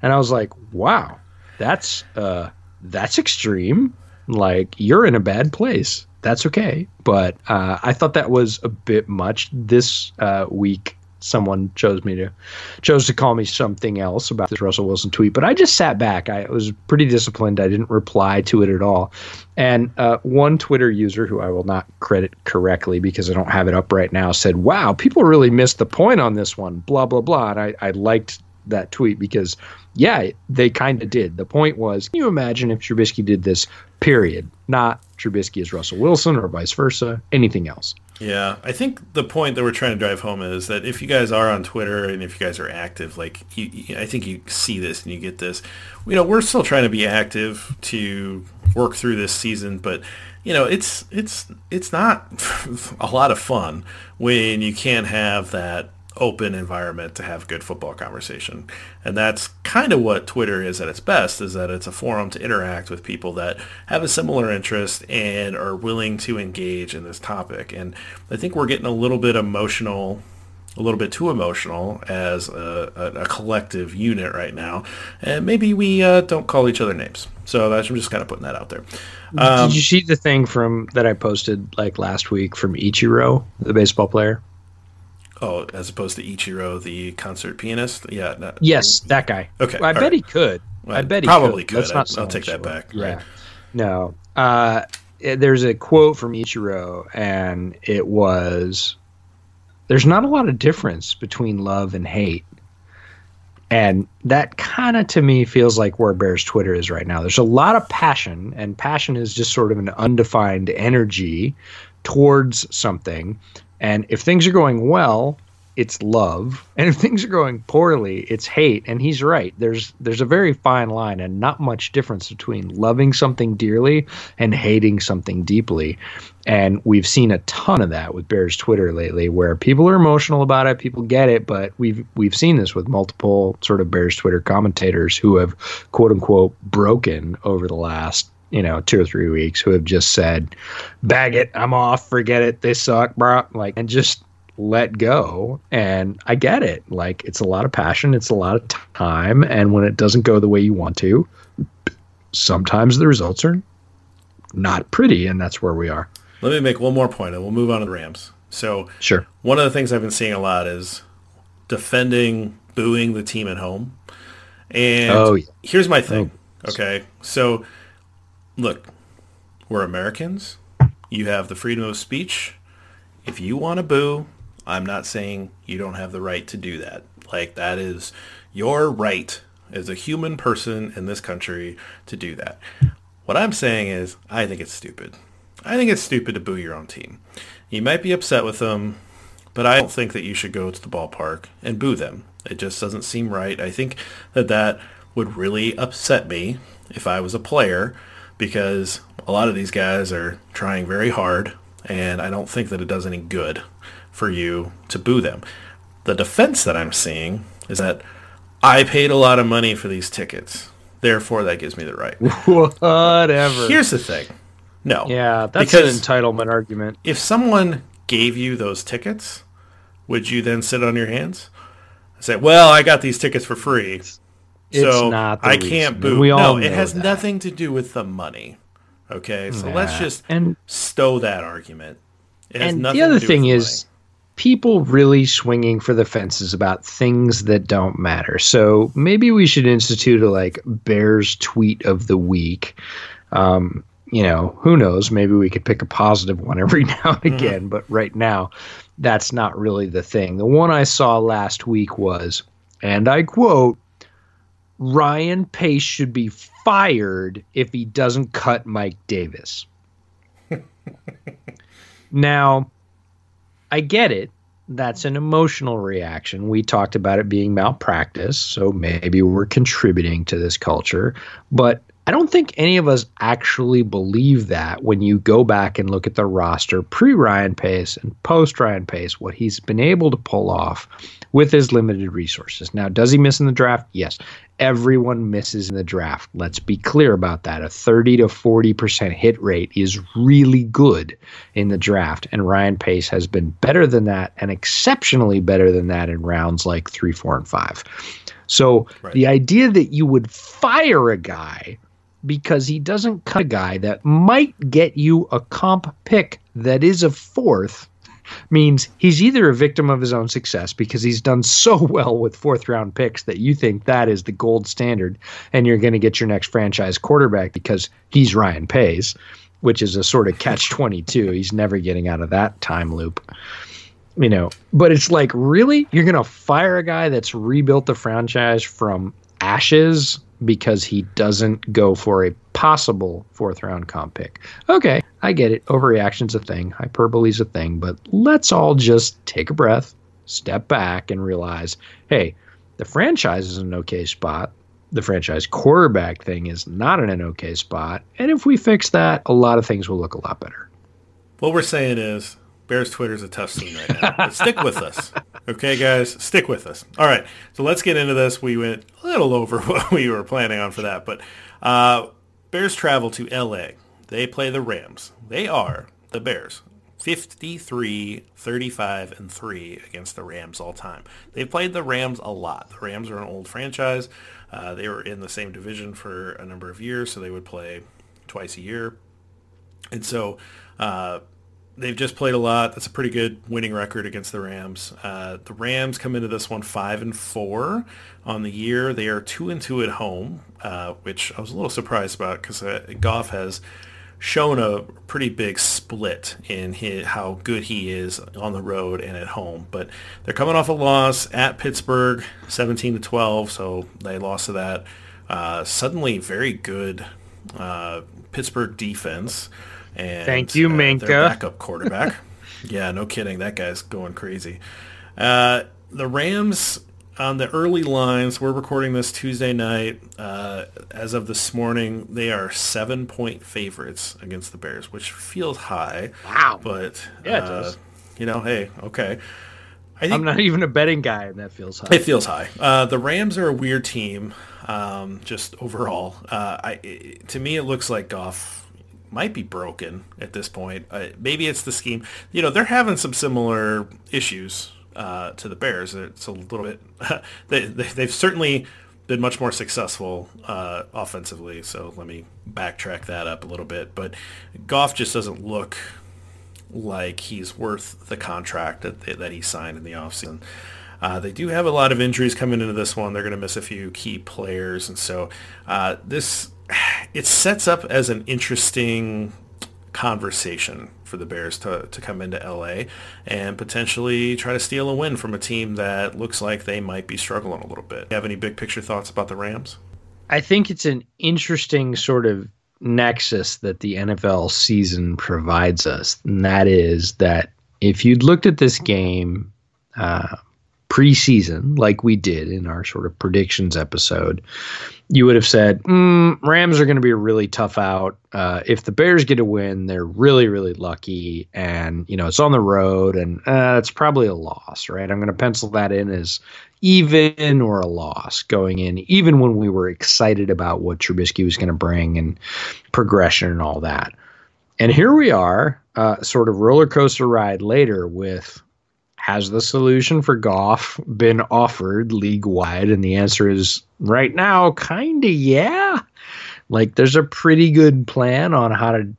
And I was like, wow, that's uh, that's extreme. Like, you're in a bad place. That's okay. But uh, I thought that was a bit much. This uh, week, someone chose me to chose to call me something else about this Russell Wilson tweet. But I just sat back. I was pretty disciplined. I didn't reply to it at all. And uh, one Twitter user, who I will not credit correctly because I don't have it up right now, said, "Wow, people really missed the point on this one." Blah blah blah. And I, I liked that tweet because, yeah, they kind of did. The point was, can you imagine if Trubisky did this? Period. Not Trubisky as Russell Wilson or vice versa. Anything else. Yeah, I think the point that we're trying to drive home is that if you guys are on Twitter and if you guys are active, like you, you- I think you see this and you get this. You know, we're still trying to be active to work through this season, but you know, it's it's it's not a lot of fun when you can't have that open environment to have good football conversation. And that's kind of what Twitter is at its best is that it's a forum to interact with people that have a similar interest and are willing to engage in this topic. And I think we're getting a little bit emotional a little bit too emotional as a, a, a collective unit right now, and maybe we uh, don't call each other names. So that's, I'm just kind of putting that out there. Um, Did you see the thing from that I posted like last week from Ichiro, the baseball player? Oh, as opposed to Ichiro, the concert pianist. Yeah. No, Yes, that guy. Okay, Well, I bet right. he could. I bet he probably could. could. I- not I'll take him that back, Yeah. right. No. Uh, eh, there's a quote from Ichiro, and it was, "There's not a lot of difference between love and hate." And that kind of to me feels like where Bears Twitter is right now. There's a lot of passion, and passion is just sort of an undefined energy towards something. And if things are going well, it's love, and if things are going poorly, it's hate. And he's right. There's there's a very fine line, and not much difference between loving something dearly and hating something deeply. And we've seen a ton of that with Bears Twitter lately, where people are emotional about it, people get it, but we've we've seen this with multiple sort of Bears Twitter commentators who have quote unquote broken over the last you know two or three weeks, who have just said, "Bag it, I'm off, forget it, they suck, bro," like and just let go. And I get it, like it's a lot of passion, it's a lot of time, and when it doesn't go the way you want to, sometimes the results are not pretty, and that's where we are. Let me make one more point, and we'll move on to the Rams. So, sure. One of the things I've been seeing a lot is defending, booing the team at home. And oh, yeah. here's my thing. Oh. Okay, so look, we're Americans. You have the freedom of speech. If you want to boo, I'm not saying you don't have the right to do that. Like that is your right as a human person in this country to do that. What I'm saying is I think it's stupid. I think it's stupid to boo your own team. You might be upset with them, but I don't think that you should go to the ballpark and boo them. It just doesn't seem right. I think that that would really upset me if I was a player because a lot of these guys are trying very hard and I don't think that it does any good for you to boo them. The defense that I'm seeing is that I paid a lot of money for these tickets. Therefore, that gives me the right. Whatever. Here's the thing. No. Yeah, that's an entitlement argument. If someone gave you those tickets, would you then sit on your hands? and Say, well, I got these tickets for free. It's so not I reason. can't boo. We all no, it has that. nothing to do with the money. Okay, so yeah. let's just and, stow that argument. and the other thing is, people really swinging for the fences about things that don't matter. So maybe we should institute a like Bears tweet of the week. Um, you know, who knows? Maybe we could pick a positive one every now and mm-hmm. again, mm-hmm. but right now, that's not really the thing. The one I saw last week was, and I quote, Ryan Pace should be fired if he doesn't cut Mike Davis. now, I get it. That's an emotional reaction. We talked about it being malpractice, so maybe we're contributing to this culture. But I don't think any of us actually believe that when you go back and look at the roster pre Ryan Pace and post Ryan Pace, what he's been able to pull off with his limited resources. Now, does he miss in the draft? Yes. Everyone misses in the draft. Let's be clear about that. A 30 to 40% hit rate is really good in the draft. And Ryan Pace has been better than that and exceptionally better than that in rounds like three, four, and five. So right. the idea that you would fire a guy because he doesn't cut a guy that might get you a comp pick that is a fourth means he's either a victim of his own success because he's done so well with fourth round picks that you think that is the gold standard and you're going to get your next franchise quarterback because he's Ryan Pace, which is a sort of catch 22. He's never getting out of that time loop. You know, but it's like, really? You're going to fire a guy that's rebuilt the franchise from ashes because he doesn't go for a possible fourth round comp pick. Okay, I get it. Overreaction's a thing, hyperbole's a thing, but let's all just take a breath, step back, and realize hey, the franchise is in an okay spot. The franchise quarterback thing is not in an okay spot. And if we fix that, a lot of things will look a lot better. What we're saying is Bears Twitter's a tough scene right now. But stick with us. Okay, guys? Stick with us. All right. So let's get into this. We went a little over what we were planning on for that. But uh, Bears travel to L.A. They play the Rams. They are the Bears. 53, 35, and 3 against the Rams all time. They've played the Rams a lot. The Rams are an old franchise. Uh, they were in the same division for a number of years, so they would play twice a year. And so uh, they've just played a lot. That's a pretty good winning record against the Rams. Uh, the Rams come into this one five and four on the year. They are two and two at home, uh, which I was a little surprised about because uh, Goff has shown a pretty big split in his, how good he is on the road and at home. But they're coming off a loss at Pittsburgh, 17 to 12, so they lost to that. Uh, suddenly, very good uh, Pittsburgh defense. And, Thank you, uh, Minkah. Backup quarterback. yeah, no kidding. That guy's going crazy. Uh, the Rams on the early lines, we're recording this Tuesday night. Uh, as of this morning, they are seven point favorites against the Bears, which feels high. Wow. But, yeah, it uh, does. you know, hey, okay. I am not even a betting guy, and that feels high. It feels high. Uh, the Rams are a weird team, um, just overall. Uh, I, it, to me, it looks like Goff might be broken at this point. Uh, maybe it's the scheme. You know, they're having some similar issues uh, to the Bears. It's a little bit. they, they have certainly been much more successful uh, offensively. So let me backtrack that up a little bit. But Goff just doesn't look like he's worth the contract that, that he signed in the offseason. Uh, they do have a lot of injuries coming into this one. They're going to miss a few key players, and so uh, this it sets up as an interesting conversation for the Bears to, to come into LA and potentially try to steal a win from a team that looks like they might be struggling a little bit. You have any big picture thoughts about the Rams? I think it's an interesting sort of nexus that the NFL season provides us, and that is that if you'd looked at this game uh, preseason, like we did in our sort of predictions episode, you would have said mm, Rams are going to be a really tough out. Uh, if the Bears get a win, they're really, really lucky, and you know it's on the road, and uh, it's probably a loss, right? I'm going to pencil that in as even or a loss going in, even when we were excited about what Trubisky was going to bring and progression and all that. And here we are, uh, sort of roller coaster ride later with has the solution for Goff been offered league wide? And the answer is right now, kind of yeah. Like there's a pretty good plan on how to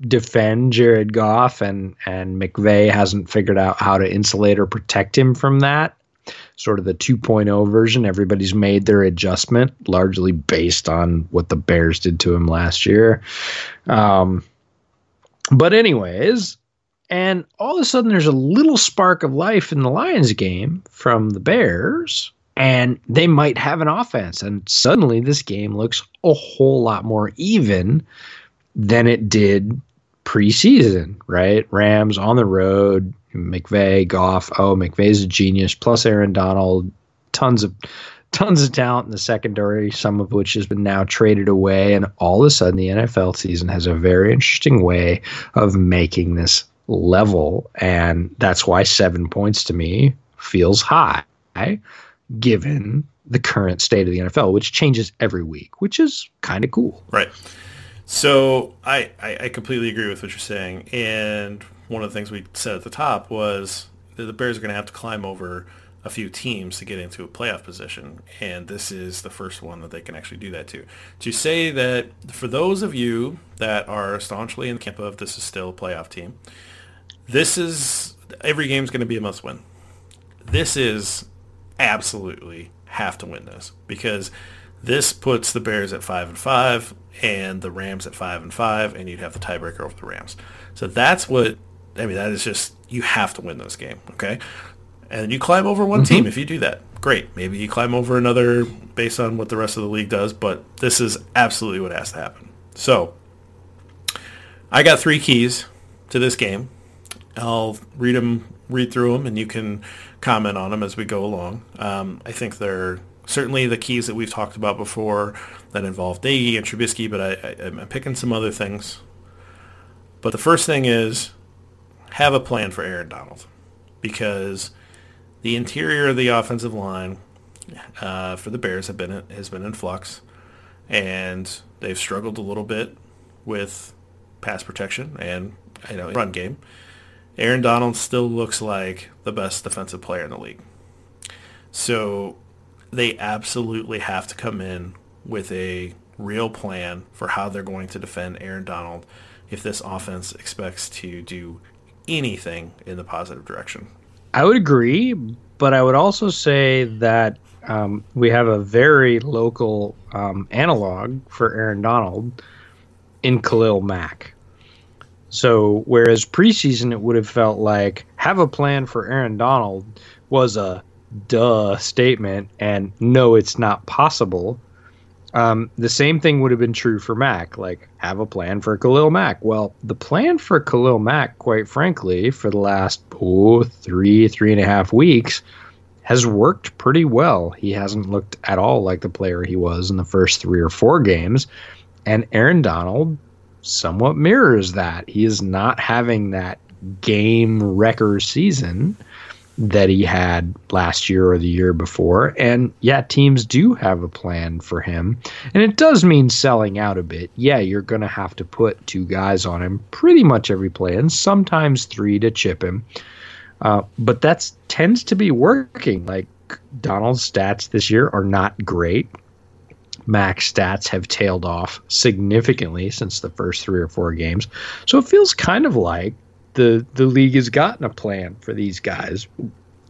defend Jared Goff, and and McVay hasn't figured out how to insulate or protect him from that. Sort of the 2.0 version. Everybody's made their adjustment, largely based on what the Bears did to him last year. Um, but anyways, and all of a sudden, there's a little spark of life in the Lions game from the Bears, and they might have an offense. And suddenly, this game looks a whole lot more even than it did preseason, right? Rams on the road, McVay, Goff. Oh, McVay's a genius. Plus Aaron Donald, tons of tons of talent in the secondary, some of which has been now traded away. And all of a sudden, the NFL season has a very interesting way of making this level. And that's why seven points to me feels high, given the current state of the NFL, which changes every week, which is kind of cool. Right. So I, I, completely agree with what you're saying. And one of the things we said at the top was that the Bears are going to have to climb over a few teams to get into a playoff position. And this is the first one that they can actually do that to. To say that for those of you that are staunchly in the camp of this is still a playoff team, this is every game's going to be a must win. This is absolutely have to win this because this puts the Bears at five and five and the Rams at five and five, and you'd have the tiebreaker over the Rams. So that's what I mean. That is just you have to win this game, okay? And you climb over one mm-hmm. team if you do that. Great. Maybe you climb over another based on what the rest of the league does, but this is absolutely what has to happen. So I got three keys to this game. I'll read them, read through them, and you can comment on them as we go along. Um, I think they're certainly the keys that we've talked about before that involve Nagy and Trubisky, but I, I'm picking some other things. But the first thing is have a plan for Aaron Donald because the interior of the offensive line uh, for the Bears have been has been in flux, and they've struggled a little bit with pass protection and you know run game. Aaron Donald still looks like the best defensive player in the league. So they absolutely have to come in with a real plan for how they're going to defend Aaron Donald if this offense expects to do anything in the positive direction. I would agree, but I would also say that um, we have a very local um, analog for Aaron Donald in Khalil Mack. So whereas preseason it would have felt like have a plan for Aaron Donald was a duh statement and no it's not possible. Um, the same thing would have been true for Mack. like have a plan for Khalil Mack. Well, the plan for Khalil Mack, quite frankly, for the last oh, three, three and a half weeks, has worked pretty well. He hasn't looked at all like the player he was in the first three or four games. And Aaron Donald somewhat mirrors that. He is not having that game wrecker season that he had last year or the year before. And yeah, teams do have a plan for him. And it does mean selling out a bit. Yeah, you're going to have to put two guys on him pretty much every play, and sometimes three to chip him. Uh, but that tends to be working. Like Donald's stats this year are not great. Mack's stats have tailed off significantly since the first three or four games. So it feels kind of like the the league has gotten a plan for these guys.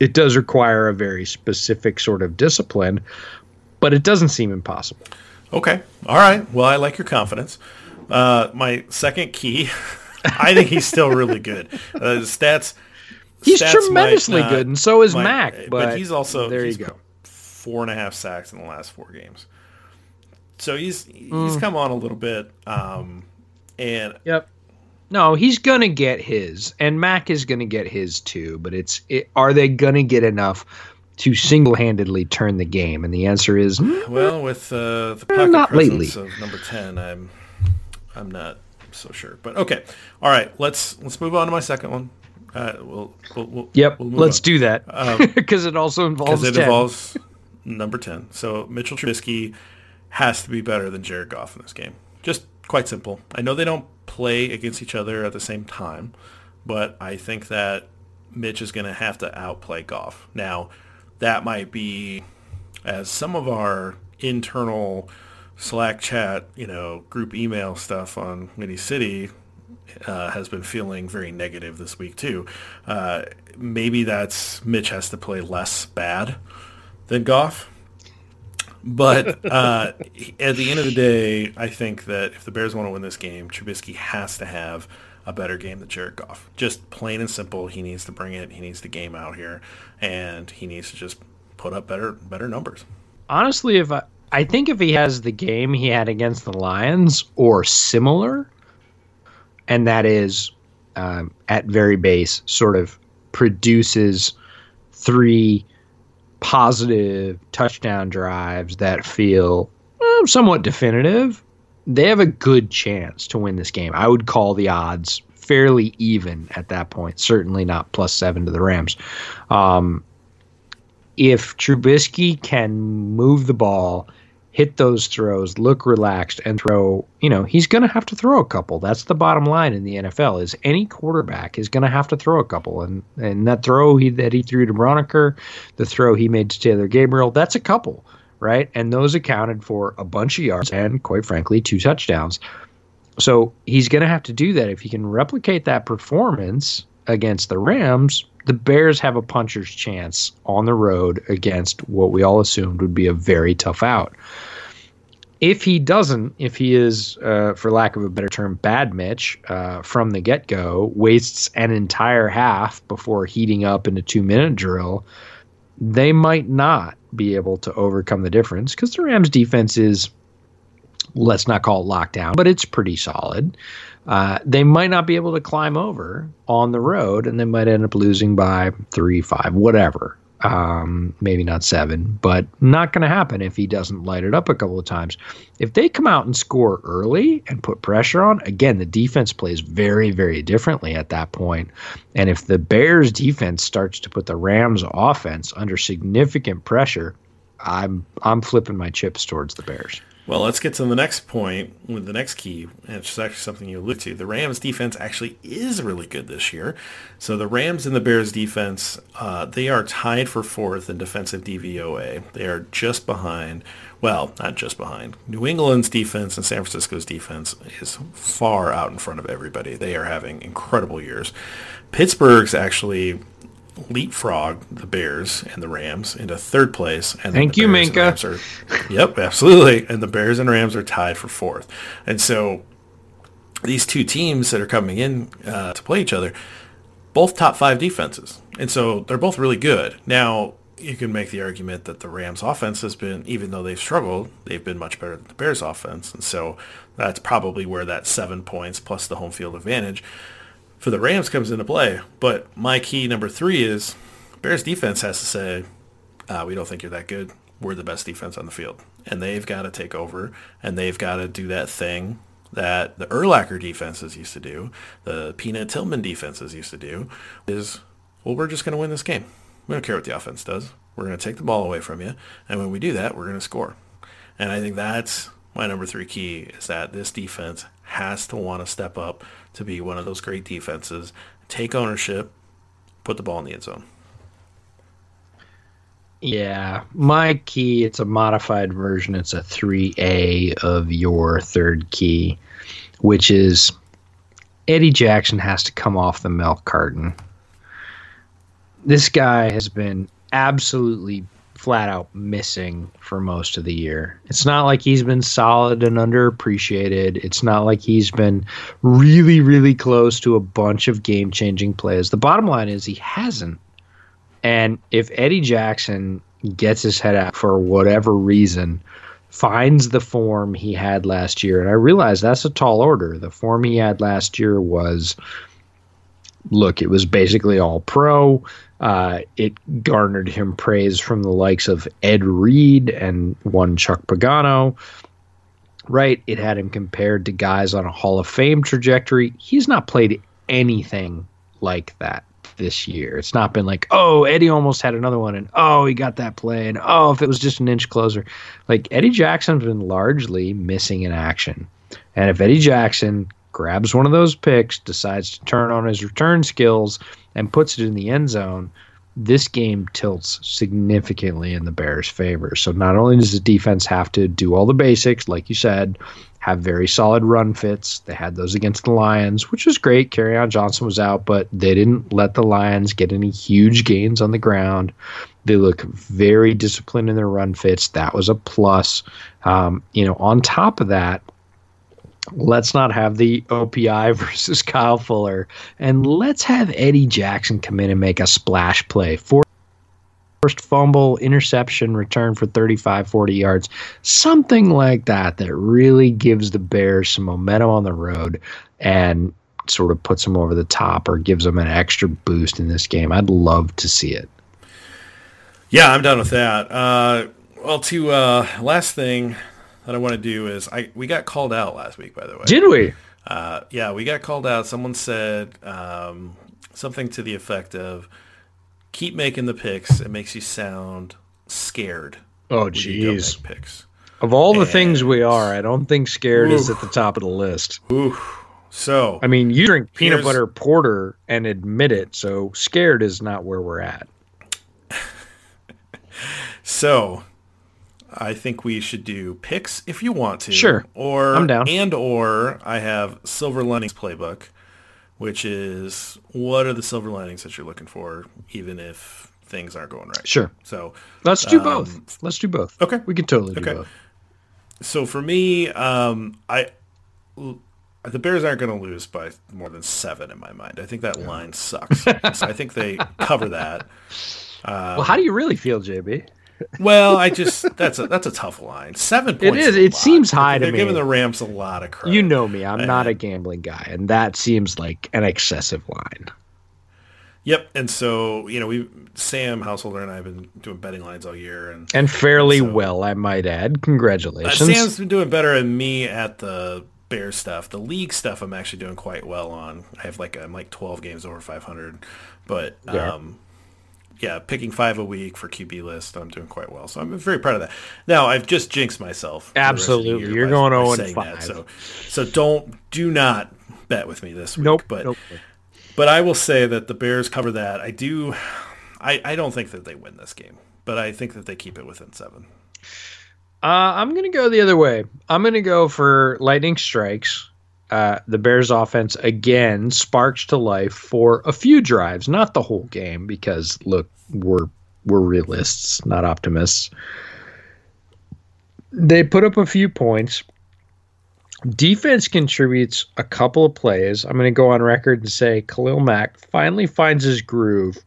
It does require a very specific sort of discipline, but it doesn't seem impossible. Okay. All right. Well, I like your confidence. Uh, my second key, I think he's still really good. Uh, stats. He's stats tremendously not- good, and so is might- Mack. But, he's also there he's you go. Four and a half sacks in the last four games. So he's he's Mm. come on a little bit, um, and Yep. No, he's gonna get his, and Mack is gonna get his too. But it's it, are they gonna get enough to single-handedly turn the game? And the answer is mm, well, with uh, the pocket not presence lately. of number ten, I'm I'm not so sure. But okay, all right. Let's let's move on to my second one. Uh, we'll, we'll, we'll Yep, let's on. do that because it also involves because it 10. involves number 10. So Mitchell Trubisky has to be better than Jared Goff in this game. Just quite simple. I know they don't play against each other at the same time, but I think that Mitch is going to have to outplay Goff. Now, that might be as some of our internal Slack chat, you know, group email stuff on Mini City uh, has been feeling very negative this week too. Uh, maybe that's Mitch has to play less bad than Goff. But uh, at the end of the day, I think that if the Bears want to win this game, Trubisky has to have a better game than Jared Goff. Just plain and simple, he needs to bring it. He needs to game out here, and he needs to just put up better better numbers. honestly, if I, I think if he has the game he had against the Lions or similar, and that is um, at very base, sort of produces three positive touchdown drives that feel eh, somewhat definitive, they have a good chance to win this game. I would call the odds fairly even at that point. Certainly not plus seven to the Rams. Um, if Trubisky can move the ball, hit those throws, look relaxed, and throw, you know, he's going to have to throw a couple. That's the bottom line in the NFL. Is any quarterback is going to have to throw a couple, and and that throw he that he threw to Braunecker, the throw he made to Taylor Gabriel, that's a couple, right? And those accounted for a bunch of yards and, quite frankly, two touchdowns. So he's going to have to do that. If he can replicate that performance against the Rams, the Bears have a puncher's chance on the road against what we all assumed would be a very tough out. If he doesn't, if he is, uh, for lack of a better term, bad Mitch uh, from the get go, wastes an entire half before heating up in a two minute drill, they might not be able to overcome the difference because the Rams defense is let's not call it lockdown, but it's pretty solid. Uh, they might not be able to climb over on the road, and they might end up losing by three, five, whatever. Um, maybe not seven, but not going to happen if he doesn't light it up a couple of times. If they come out and score early and put pressure on, again, the defense plays very, very differently at that point. And if the Bears defense starts to put the Rams offense under significant pressure, I'm I'm flipping my chips towards the Bears. Well, let's get to the next point with the next key, and it's actually something you alluded to. The Rams defense actually is really good this year. So the Rams and the Bears defense, uh, they are tied for fourth in defensive DVOA. They are just behind, well, not just behind. New England's defense and San Francisco's defense is far out in front of everybody. They are having incredible years. Pittsburgh's actually leapfrog the Bears and the Rams into third place. And Thank the you, Bears Minkah. Are- yep, absolutely. And the Bears and Rams are tied for fourth. And so these two teams that are coming in uh, to play each other, both top five defenses. And so they're both really good. Now, you can make the argument that the Rams offense has been, even though they've struggled, they've been much better than the Bears offense. And so that's probably where that seven points plus the home field advantage for the Rams comes into play. But my key number three is Bears defense has to say, uh, we don't think you're that good. We're the best defense on the field. And they've got to take over and they've got to do that thing that the Urlacher defenses used to do, the Peanut Tillman defenses used to do, is, well, we're just going to win this game. We don't care what the offense does. We're going to take the ball away from you. And when we do that, we're going to score. And I think that's my number three key is that this defense has to want to step up to be one of those great defenses, take ownership, put the ball in the end zone. Yeah, my key, it's a modified version. It's a 3A of your third key, which is Eddie Jackson has to come off the milk carton. This guy has been absolutely flat out missing for most of the year. It's not like he's been solid and underappreciated. It's not like he's been really, really close to a bunch of game changing plays. The bottom line is he hasn't. And if Eddie Jackson gets his head out for whatever reason, finds the form he had last year, and I realize that's a tall order. The form he had last year was look, it was basically all pro. Uh, it garnered him praise from the likes of Ed Reed and one Chuck Pagano. Right? It had him compared to guys on a Hall of Fame trajectory. He's not played anything like that this year. It's not been like, oh, Eddie almost had another one, and oh, he got that play, and oh, if it was just an inch closer. Like Eddie Jackson's been largely missing in action. And if Eddie Jackson grabs one of those picks, decides to turn on his return skills, and puts it in the end zone, this game tilts significantly in the Bears' favor. So not only does the defense have to do all the basics, like you said, have very solid run fits. They had those against the Lions, which was great. Kerryon Johnson was out, but they didn't let the Lions get any huge gains on the ground. They look very disciplined in their run fits. That was a plus. Um, you know, on top of that, let's not have the OPI versus Kyle Fuller, and let's have Eddie Jackson come in and make a splash play. for First fumble, interception, return for 35, 40 yards, something like that, that really gives the Bears some momentum on the road and sort of puts them over the top or gives them an extra boost in this game. I'd love to see it. Yeah, I'm done with that. Uh, well, to uh, last thing that I want to do is I we got called out last week, by the way. Did we? Uh, yeah, we got called out. Someone said um, something to the effect of, "Keep making the picks. It makes you sound scared." Oh, jeez. Picks. Of all the and, things we are, I don't think scared oof, is at the top of the list. Oof. So, I mean, you drink peanut butter porter and admit it. So, scared is not where we're at. so, I think we should do picks if you want to. Sure. Or I'm down. And or I have Silver Linings Playbook, which is what are the silver linings that you're looking for, even if things aren't going right. Sure. So let's do um, both. Let's do both. Okay. We can totally do okay. both. So for me, um, I the Bears aren't going to lose by more than seven in my mind. I think that line sucks. so I think they cover that. Um, well, how do you really feel, JB? Well, I just that's a that's a tough line. Seven points. It is. It lot. seems high They're to me. They're giving the Rams a lot of credit. You know me. I'm not a gambling guy, and that seems like an excessive line. Yep. And so you know, we Sam Householder and I have been doing betting lines all year, and and fairly and so, well, I might add. Congratulations. Uh, Sam's been doing better than me at the Bear stuff. The league stuff, I'm actually doing quite well on. I have like I'm like 12 games over 500, but yeah. um yeah, picking five a week for QB list. I'm doing quite well, so I'm very proud of that. Now I've just jinxed myself. Absolutely, you're going zero and five. That, so, so don't do not bet with me this week. Nope. But nope. but I will say that the Bears cover that. I do. I I don't think that they win this game, but I think that they keep it within seven. Uh, I'm going to go the other way. I'm going to go for lightning strikes uh, the Bears offense again sparks to life for a few drives, not the whole game, because look, we're we're realists, not optimists. They put up a few points. Defense contributes a couple of plays. I'm going to go on record and say Khalil Mack finally finds his groove,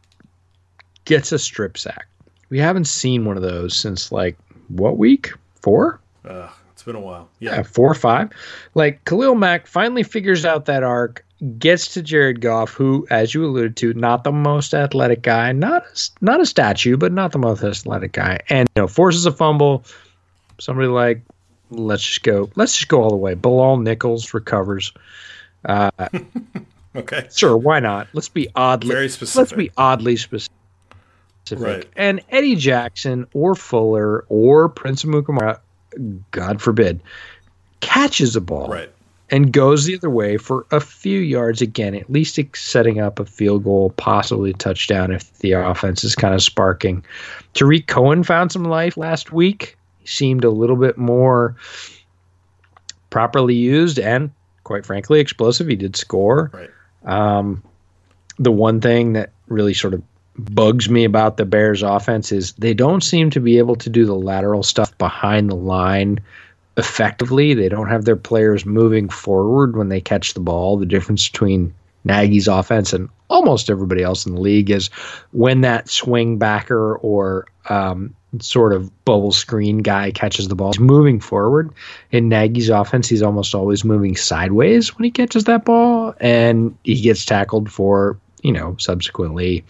gets a strip sack. We haven't seen one of those since like what week? Four? Uh, been a while. Yeah. yeah, four or five. Like Khalil Mack finally figures out that arc, gets to Jared Goff, who, as you alluded to, not the most athletic guy, not a, not a statue, but not the most athletic guy, and you know forces a fumble. Somebody like, let's just go, let's just go all the way. Bilal Nichols recovers. Uh, okay, sure, why not? Let's be oddly very specific. Let's be oddly specific. Right. And Eddie Jackson or Fuller or Prince Amukamara God forbid, catches a ball. Right. and goes the other way for a few yards again, at least setting up a field goal, possibly a touchdown if the offense is kind of sparking. Tarik Cohen found some life last week. He seemed a little bit more properly used and, quite frankly, explosive. He did score. Right. Um, the one thing that really sort of bugs me about the Bears offense is they don't seem to be able to do the lateral stuff behind the line effectively. They don't have their players moving forward when they catch the ball. The difference between Nagy's offense and almost everybody else in the league is when that swing backer or um, sort of bubble screen guy catches the ball, he's moving forward. In Nagy's offense, he's almost always moving sideways when he catches that ball, and he gets tackled for, you know, subsequently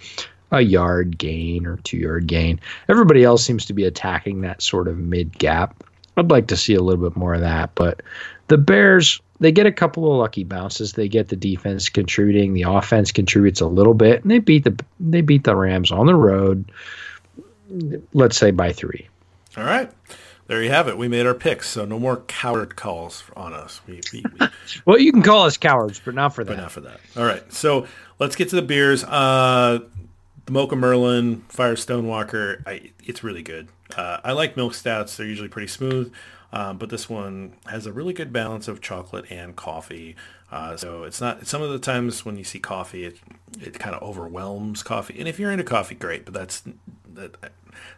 a yard gain or two yard gain. Everybody else seems to be attacking that sort of mid gap. I'd like to see a little bit more of that, but the Bears they get a couple of lucky bounces. They get the defense contributing, the offense contributes a little bit, and they beat the they beat the Rams on the road. Let's say by three. All right. There you have it. We made our picks, so no more coward calls on us. We, we, we well, you can call us cowards, but not for that. But not for that. All right. So let's get to the beers. Uh, the Mocha Merlin, Firestone Walker, I, it's really good. Uh, I like milk stouts. They're usually pretty smooth, um, but this one has a really good balance of chocolate and coffee. Uh, so it's not some of the times when you see coffee, it it kind of overwhelms coffee. And if you're into coffee, great. But that's that,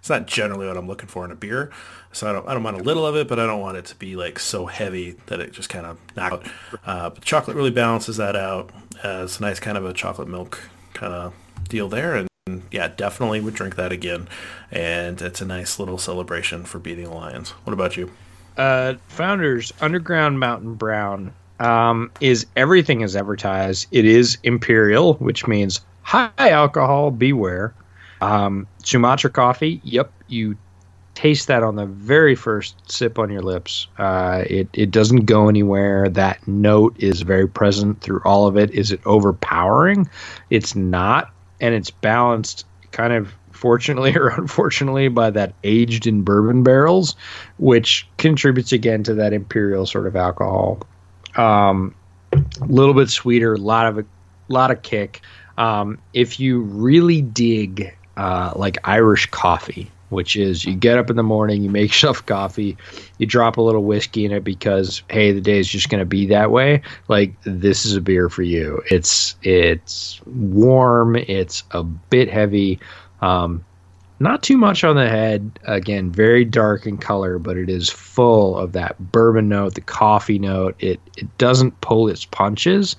it's not generally what I'm looking for in a beer. So I don't I don't mind a little of it, but I don't want it to be like so heavy that it just kind of knocks out. Uh, but chocolate really balances that out. It's a nice kind of a chocolate milk kind of deal there, and yeah, definitely would drink that again. And it's a nice little celebration for beating the Lions. What about you? Uh, Founders Underground Mountain Brown um, is everything is advertised. It is imperial, which means high alcohol. Beware. Um, Sumatra coffee. Yep, you taste that on the very first sip on your lips. Uh, it it doesn't go anywhere. That note is very present through all of it. Is it overpowering? It's not and it's balanced kind of fortunately or unfortunately by that aged in bourbon barrels, which contributes again to that imperial sort of alcohol. Um, a little bit sweeter, a lot of a lot of kick. Um, if you really dig uh, like Irish coffee, which is you get up in the morning, you make yourself coffee, you drop a little whiskey in it because hey, the day is just going to be that way. Like this is a beer for you. It's it's warm, it's a bit heavy, um, not too much on the head. Again, very dark in color, but it is full of that bourbon note, the coffee note. It it doesn't pull its punches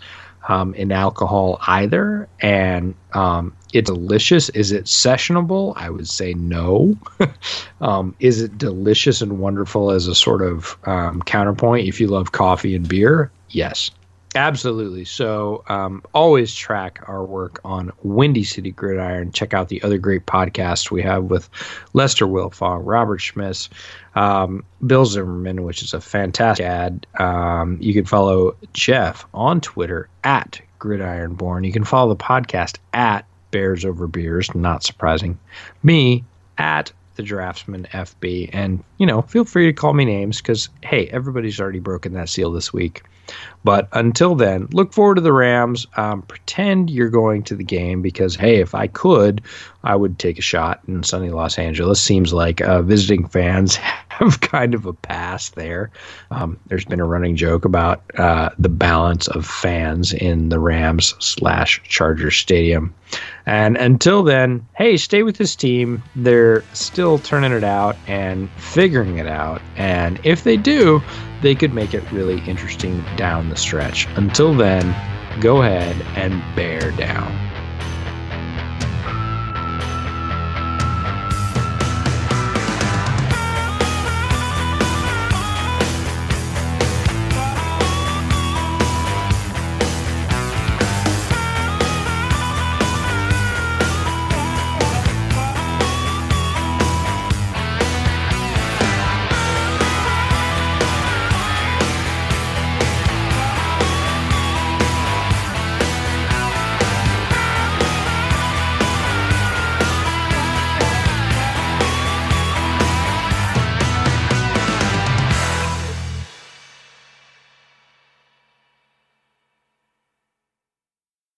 um, in alcohol either, and um, it's delicious. Is it sessionable? I would say no. um, is it delicious and wonderful as a sort of um, counterpoint if you love coffee and beer? Yes. Absolutely. So um, always track our work on Windy City Gridiron. Check out the other great podcasts we have with Lester Wiltfong, Robert Schmitz, um, Bill Zimmerman, which is a fantastic ad. Um, you can follow Jeff on Twitter at Gridironborn. You can follow the podcast at Bears Over Beers, not surprising. Me at the Draftsman FB. And, you know, feel free to call me names because, hey, everybody's already broken that seal this week. But until then, look forward to the Rams. Um, pretend you're going to the game because, hey, if I could, I would take a shot in sunny Los Angeles. Seems like uh, visiting fans have kind of a pass there. Um, there's been a running joke about uh, the balance of fans in the Rams slash Chargers Stadium. And until then, hey, stay with this team. They're still turning it out and figuring it out. And if they do, they could make it really interesting down the stretch. Until then, go ahead and bear down.